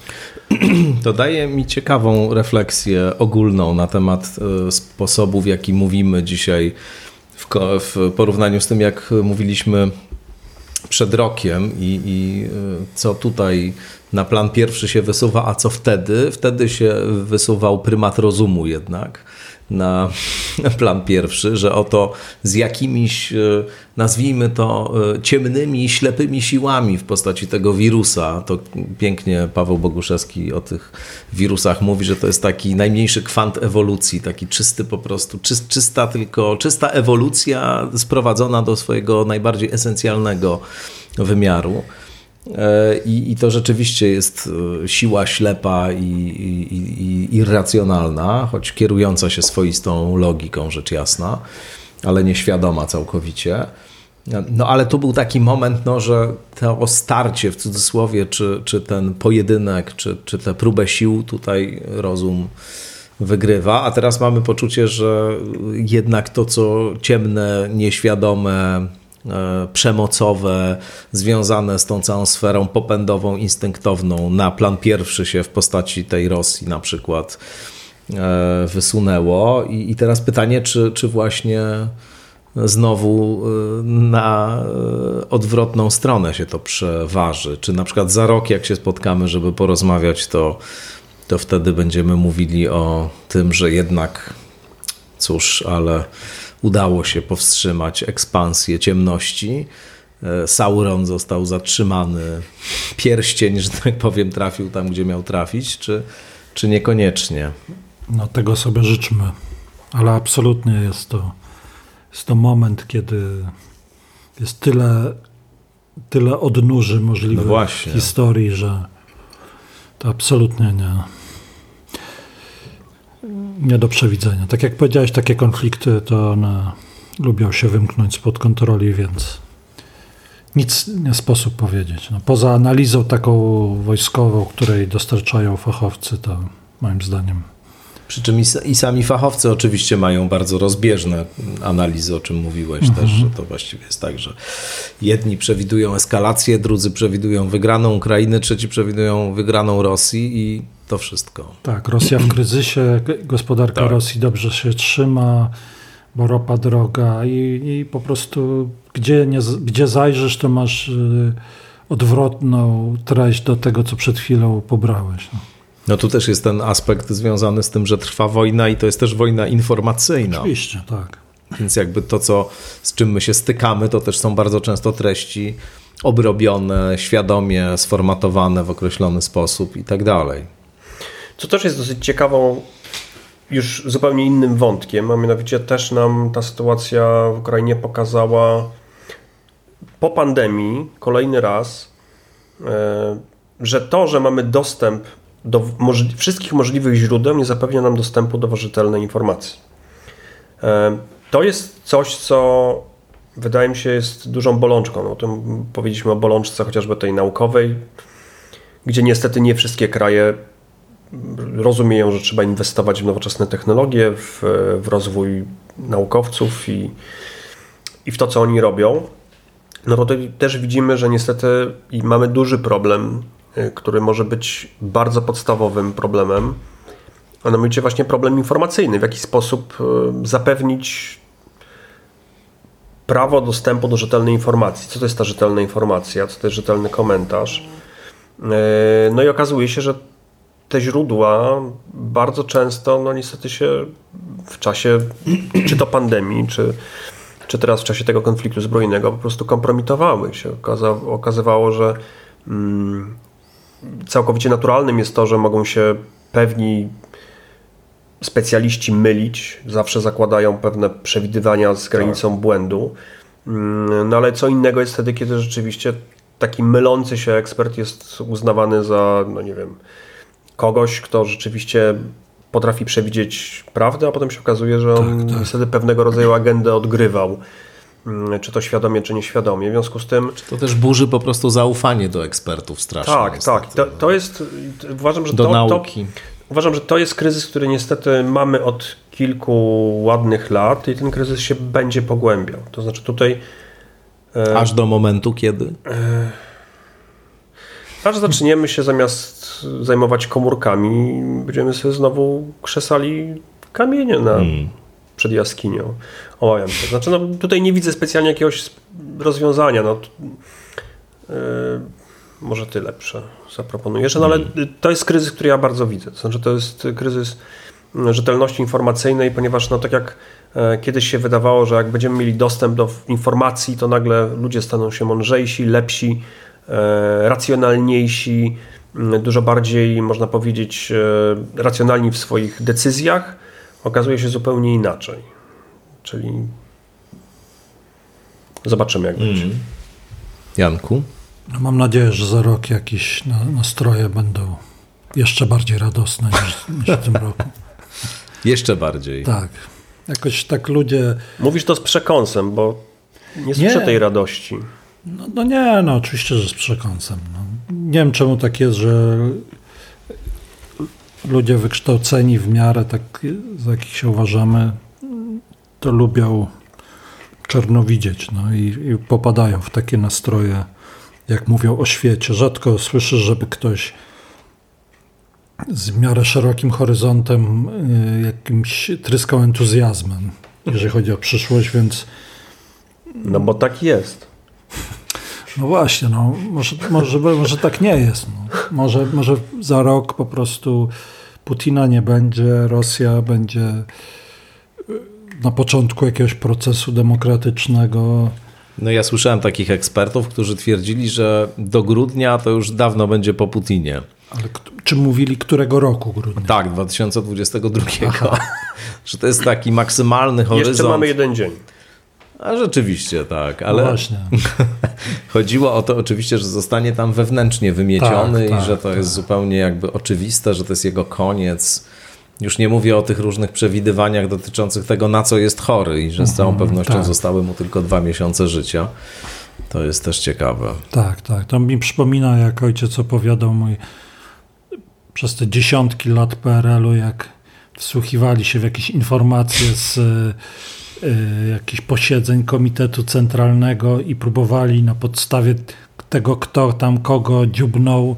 To daje mi ciekawą refleksję ogólną na temat e, sposobu, w jaki mówimy dzisiaj w, w porównaniu z tym, jak mówiliśmy przed rokiem i, i e, co tutaj na plan pierwszy się wysuwa, a co wtedy? Wtedy się wysuwał prymat rozumu jednak na plan pierwszy, że oto z jakimiś, e, nazwijmy to, e, ciemnymi, ślepymi siłami w postaci tego wirusa, to pięknie Paweł Boguszewski o tych wirusach mówi, że to jest taki najmniejszy kwant ewolucji, taki czysty po prostu, czysta tylko, czysta ewolucja sprowadzona do swojego najbardziej esencjalnego wymiaru. E, I, I, to rzeczywiście jest e, siła ślepa i, i, i, irracjonalna, choć kierująca się swoistą logiką, rzecz jasna, ale nieświadoma całkowicie. No ale tu był taki moment, no, że to starcie w cudzysłowie, czy, czy ten pojedynek, czy, czy tę próbę sił tutaj rozum wygrywa, a teraz mamy poczucie, że jednak to, co ciemne, nieświadome, E, przemocowe, związane z tą całą sferą popędową, instynktowną, na plan pierwszy się w postaci tej Rosji na przykład e, wysunęło. I, i teraz pytanie, czy, czy właśnie znowu e, na odwrotną stronę się to przeważy. Czy na przykład za rok, jak się spotkamy, żeby porozmawiać, to, to wtedy będziemy mówili o tym, że jednak cóż, ale udało się powstrzymać ekspansję ciemności. E, Sauron został zatrzymany, pierścień, że tak powiem, trafił tam, gdzie miał trafić, czy, czy niekoniecznie? No tego sobie życzmy, ale absolutnie jest to, jest to moment, kiedy jest tyle, tyle odnóży możliwych no historii, że to absolutnie nie nie do przewidzenia. Tak jak powiedziałeś, takie konflikty to one lubią się wymknąć spod kontroli, więc nic nie sposób powiedzieć. No, poza analizą taką wojskową, której dostarczają fachowcy, to moim zdaniem. Przy czym i, sami fachowcy oczywiście mają bardzo rozbieżne analizy, o czym mówiłeś mhm. też, że to właściwie jest tak, że jedni przewidują eskalację, drudzy przewidują wygraną Ukrainy, trzeci przewidują wygraną Rosji i to wszystko. Tak, Rosja w kryzysie, gospodarka tak. Rosji dobrze się trzyma, bo ropa droga i, i po prostu gdzie, nie, gdzie zajrzysz, to masz y, odwrotną treść do tego, co przed chwilą pobrałeś. No. No tu też jest ten aspekt związany z tym, że trwa wojna i to jest też wojna informacyjna. Oczywiście, tak. Więc jakby to, co, z czym my się stykamy, to też są bardzo często treści obrobione, świadomie sformatowane w określony sposób i tak dalej. Co też jest dosyć ciekawą, już zupełnie innym wątkiem, a mianowicie też nam ta sytuacja w Ukrainie pokazała po pandemii kolejny raz, e, że to, że mamy dostęp do możli wszystkich możliwych źródeł, nie zapewnia nam dostępu do rzetelnej informacji. E, to jest coś, co wydaje mi się jest dużą bolączką. O tym powiedzieliśmy o bolączce chociażby tej naukowej, gdzie niestety nie wszystkie kraje rozumieją, że trzeba inwestować w nowoczesne technologie, w, w rozwój naukowców i, i w to, co oni robią. No to też widzimy, że niestety mamy duży problem który może być bardzo podstawowym problemem, a mianowicie właśnie problem informacyjny. W jaki sposób zapewnić prawo dostępu do rzetelnej informacji. Co to jest ta rzetelna informacja? Co to jest rzetelny komentarz? No i okazuje się, że te źródła bardzo często, no niestety się w czasie czy to pandemii, czy, czy teraz w czasie tego konfliktu zbrojnego po prostu kompromitowały się. Okazywało, że mm, całkowicie naturalnym jest to, że mogą się pewni specjaliści mylić, zawsze zakładają pewne przewidywania z granicą tak. błędu. Mm, no ale co innego jest wtedy, kiedy rzeczywiście taki mylący się ekspert jest uznawany za, no nie wiem, kogoś, kto rzeczywiście potrafi przewidzieć prawdę, a potem się okazuje, że on tak, tak. wtedy pewnego rodzaju agendę odgrywał. Mm, czy to świadomie, czy nieświadomie. W związku z tym. Czy to też burzy po prostu zaufanie do ekspertów strasznie. Tak, tak. To, to, jest. Uważam, że do to, nauki. To, uważam, że to jest kryzys, który niestety mamy od kilku ładnych lat i ten kryzys się będzie pogłębiał. To znaczy tutaj. E, Aż do momentu kiedy? E, aż zaczniemy się zamiast zajmować komórkami, będziemy sobie znowu krzesali kamienie na, hmm. przed jaskinią. Znaczy, no, tutaj nie widzę specjalnie jakiegoś rozwiązania. No, yy, może ty lepsze zaproponujesz, no, ale hmm. to jest kryzys, który ja bardzo widzę. To znaczy, to jest kryzys rzetelności informacyjnej, ponieważ no, tak jak e, kiedyś się wydawało, że jak będziemy mieli dostęp do informacji, to nagle ludzie staną się mądrzejsi, lepsi, racjonalniejsi, dużo bardziej, można powiedzieć, e, racjonalni w swoich decyzjach, okazuje się zupełnie inaczej. Czyli zobaczymy, jak będzie. Mm. Janku? No mam nadzieję, że za rok jakieś nastroje będą jeszcze bardziej radosne niż, niż w tym roku. Jeszcze bardziej. Tak. Jakoś tak ludzie. Mówisz to z przekąsem, bo nie słyszę nie. tej radości. No, no, nie, no oczywiście, że z przekąsem. No. Nie wiem czemu tak jest, że ludzie wykształceni w miarę, tak, za jakich się uważamy, to lubią czarno widzieć no, i, i popadają w takie nastroje, jak mówią o świecie. Rzadko słyszysz, żeby ktoś z miarę szerokim horyzontem y, jakimś tryskał entuzjazmem, jeżeli chodzi o przyszłość, więc... No bo tak jest. No właśnie, no, może, może, może tak nie jest. No. Może, może za rok po prostu Putina nie będzie, Rosja będzie y, na początku jakiegoś procesu demokratycznego. No ja słyszałem takich ekspertów, którzy twierdzili, że do grudnia to już dawno będzie po Putinie. Ale czy mówili którego roku grudnia? Tak, 2022. Aha. że to jest taki maksymalny horyzont. Jeszcze mamy jeden dzień. A rzeczywiście, tak, ale no właśnie. chodziło o to oczywiście, że zostanie tam wewnętrznie wymieciony tak, i tak, że to tak. jest zupełnie jakby oczywiste, że to jest jego koniec. Już nie mówię o tych różnych przewidywaniach dotyczących tego, na co jest chory i że z całą mhm, pewnością tak. zostały mu tylko dwa miesiące życia. To jest też ciekawe. Tak, tak. To mi przypomina, jak ojciec opowiadał mój przez te dziesiątki lat PRL-u, jak wsłuchiwali się w jakieś informacje z jakichś posiedzeń Komitetu Centralnego i próbowali na podstawie tego, kto tam kogo dziubnął,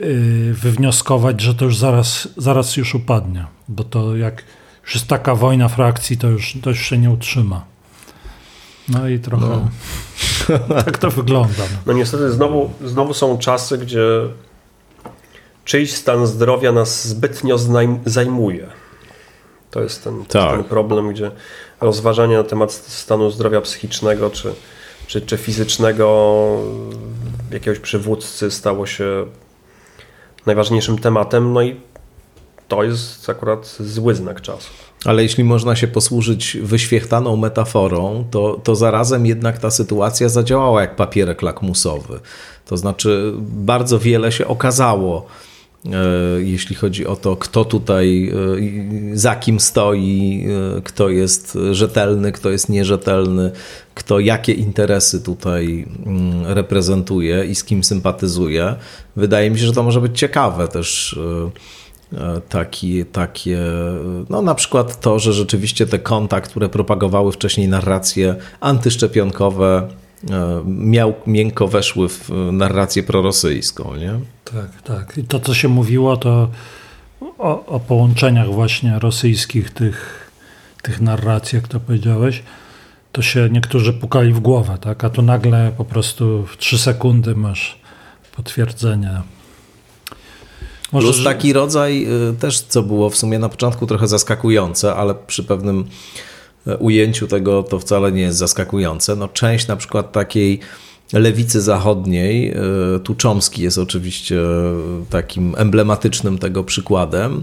y, wywnioskować, że to już zaraz, zaraz już upadnie. Bo to jak już jest taka wojna frakcji, to już, to już się nie utrzyma. No i trochę no. tak to wygląda. No. no niestety znowu, znowu są czasy, gdzie czyjś stan zdrowia nas zbytnio zajmuje. To jest ten, tak. ten problem, gdzie rozważania na temat stanu zdrowia psychicznego czy, czy, czy fizycznego jakiegoś przywódcy stało się najważniejszym tematem. No i to jest akurat zły znak czasu. Ale jeśli można się posłużyć wyświechtaną metaforą, to, to zarazem jednak ta sytuacja zadziałała jak papierek lakmusowy. To znaczy, bardzo wiele się okazało jeśli chodzi o to, kto tutaj, e, za kim stoi, e, kto jest rzetelny, kto jest nierzetelny, kto jakie interesy tutaj mm, reprezentuje i z kim sympatyzuje. Wydaje mi się, że to może być ciekawe też taki, takie, no na przykład to, że rzeczywiście te konta, które propagowały wcześniej narracje antyszczepionkowe, miał, miękko weszły w narrację prorosyjską. Nie? Tak, tak. I to, co się mówiło, to o, o połączeniach właśnie rosyjskich tych, tych narracji, jak to powiedziałeś, to się niektórzy pukali w głowę, tak? a tu nagle po prostu w trzy sekundy masz potwierdzenie. Może, Plus taki rodzaj y, też, co było w sumie na początku trochę zaskakujące, ale przy pewnym ujęciu tego to wcale nie jest zaskakujące. No, część na przykład takiej lewicy zachodniej, y, tu Chomsky jest oczywiście takim emblematycznym tego przykładem,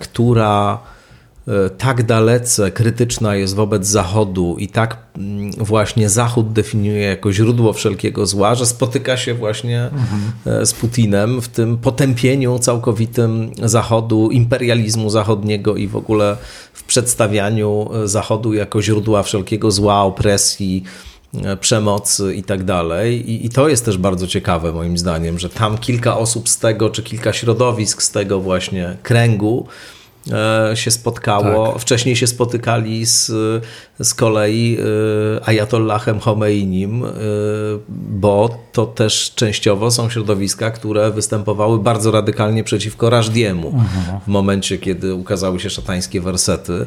która E, tak dalece krytyczna jest wobec Zachodu i tak mm, właśnie Zachód definiuje jako źródło wszelkiego zła, że spotyka się właśnie mhm. z Putinem w tym potępieniu całkowitym Zachodu, imperializmu zachodniego i w ogóle w przedstawianiu e, Zachodu jako źródła wszelkiego zła, opresji, przemocy i tak dalej. I, I to jest też bardzo ciekawe moim zdaniem, że tam kilka osób z tego, czy kilka środowisk z tego właśnie kręgu E, się spotkało. Tak. Wcześniej się spotykali z, z kolei e, Ayatollahem Khomeinim, e, bo to też częściowo są środowiska, które występowały bardzo radykalnie przeciwko Rażdiemu mhm. w momencie, kiedy ukazały się szatańskie wersety.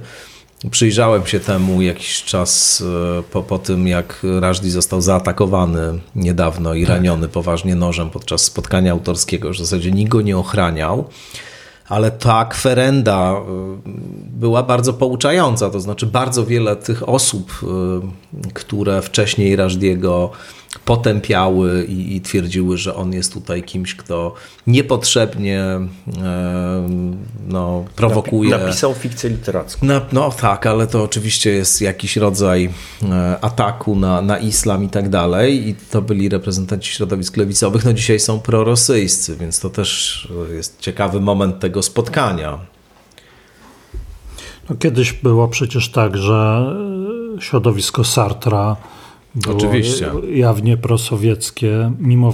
Przyjrzałem się temu jakiś czas po, po tym, jak Rażdi został zaatakowany niedawno i tak. raniony poważnie nożem podczas spotkania autorskiego. W zasadzie nikt go nie ochraniał ale ta kwerenda y, była bardzo pouczająca. To znaczy, bardzo wiele tych osób, y, które wcześniej Rażdiego potępiały i, i, twierdziły, że on jest tutaj kimś, kto niepotrzebnie e, no, prowokuje. Napisał fikcję literacką. Na, no tak, ale to oczywiście jest jakiś rodzaj e, ataku na, na islam i tak dalej. I to byli reprezentanci środowisk lewicowych. No dzisiaj są prorosyjscy, więc to też jest ciekawy moment tego spotkania. No, kiedyś było przecież tak, że środowisko Sartra Oczywiście. jawnie prosowieckie, mimo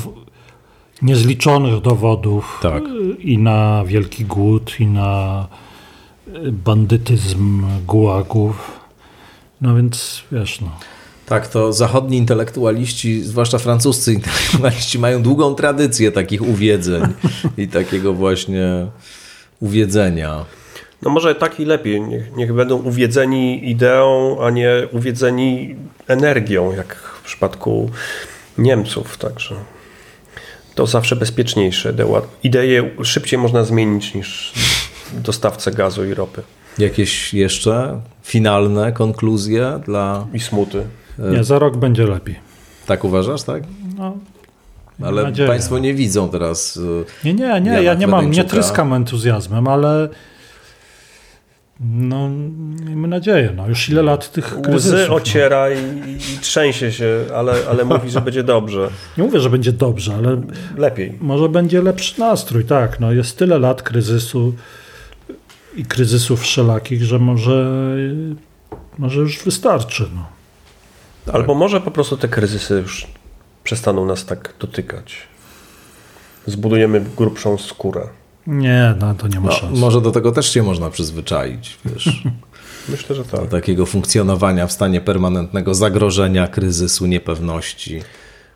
niezliczonych dowodów tak. i na wielki głód, i na bandytyzm gułagów. No więc wiesz, no. Tak, to zachodni intelektualiści, zwłaszcza francuscy intelektualiści, mają długą tradycję takich uwiedzeń i takiego właśnie uwiedzenia. No może tak i lepiej. Niech, niech będą uwiedzeni ideą, a nie uwiedzeni energią, jak w przypadku Niemców. Także to zawsze bezpieczniejsze. Idee szybciej można zmienić niż dostawcę gazu i ropy. Jakieś jeszcze finalne konkluzje dla. I smuty. Nie, za rok będzie lepiej. Tak uważasz, tak? No. Ale nadzieję. Państwo nie widzą teraz. Y, nie, nie, nie. Ja nie mam, nie tryskam entuzjazmem, ale no, miejmy nadzieję. No. Już ile lat tych Łzy kryzysów, no. ociera no. i, i, trzęsie się, ale, ale mówi, że będzie dobrze. Nie mówię, że będzie dobrze, ale lepiej. Może będzie lepszy nastrój, tak. No, jest tyle lat kryzysu i kryzysów wszelakich, że może, może już wystarczy. No. Albo może po prostu te kryzysy już przestaną nas tak dotykać. Zbudujemy grubszą skórę. Nie, no to nie ma no, szans. Może do tego też się można przyzwyczaić, wiesz. Myślę, że tak. Do takiego funkcjonowania w stanie permanentnego zagrożenia, kryzysu, niepewności.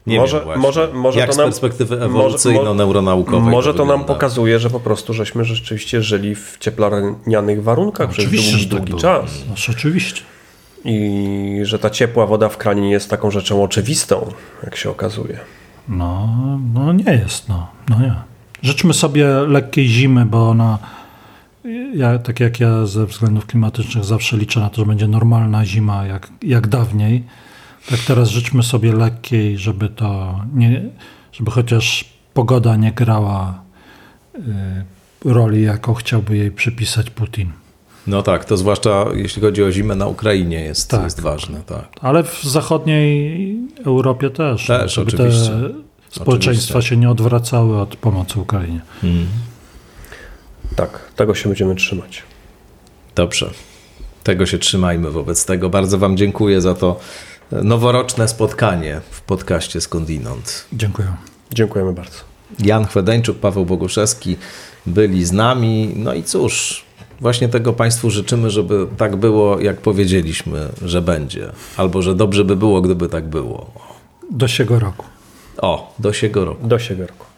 Nie może, wiem może, może Jak to nam, z perspektywy ewolucyjno-neuronaukowej. Może to, to nam pokazuje, że po prostu żeśmy rzeczywiście żyli w cieplarnianych warunkach no, przez długi, długi tak czas. No, oczywiście. I że ta ciepła woda w kranie nie jest taką rzeczą oczywistą, jak się okazuje. No, no nie jest, no, no nie. Życzmy sobie lekkiej zimy, bo ona, ja, tak jak ja ze względów klimatycznych zawsze liczę na to, że będzie normalna zima jak, jak dawniej. Tak teraz życzmy sobie lekkiej, żeby to nie, żeby chociaż pogoda nie grała y, roli, jaką chciałby jej przypisać Putin. No tak, to zwłaszcza jeśli chodzi o zimę na Ukrainie jest, tak. jest ważne. Tak. Ale w zachodniej Europie też. Też, oczywiście. Te społeczeństwa Oczywiście. się nie odwracały od pomocy Ukrainie. Hmm. Tak, tego się będziemy trzymać. Dobrze. Tego się trzymajmy wobec tego. Bardzo Wam dziękuję za to noworoczne spotkanie w podcaście Skądinąd. Dziękuję. Dziękujemy bardzo. Jan Chwedeńczuk, Paweł Boguszewski byli z nami. No i cóż, właśnie tego Państwu życzymy, żeby tak było, jak powiedzieliśmy, że będzie. Albo że dobrze by było, gdyby tak było. Do siego roku. O, do siego roku. Do siebie roku.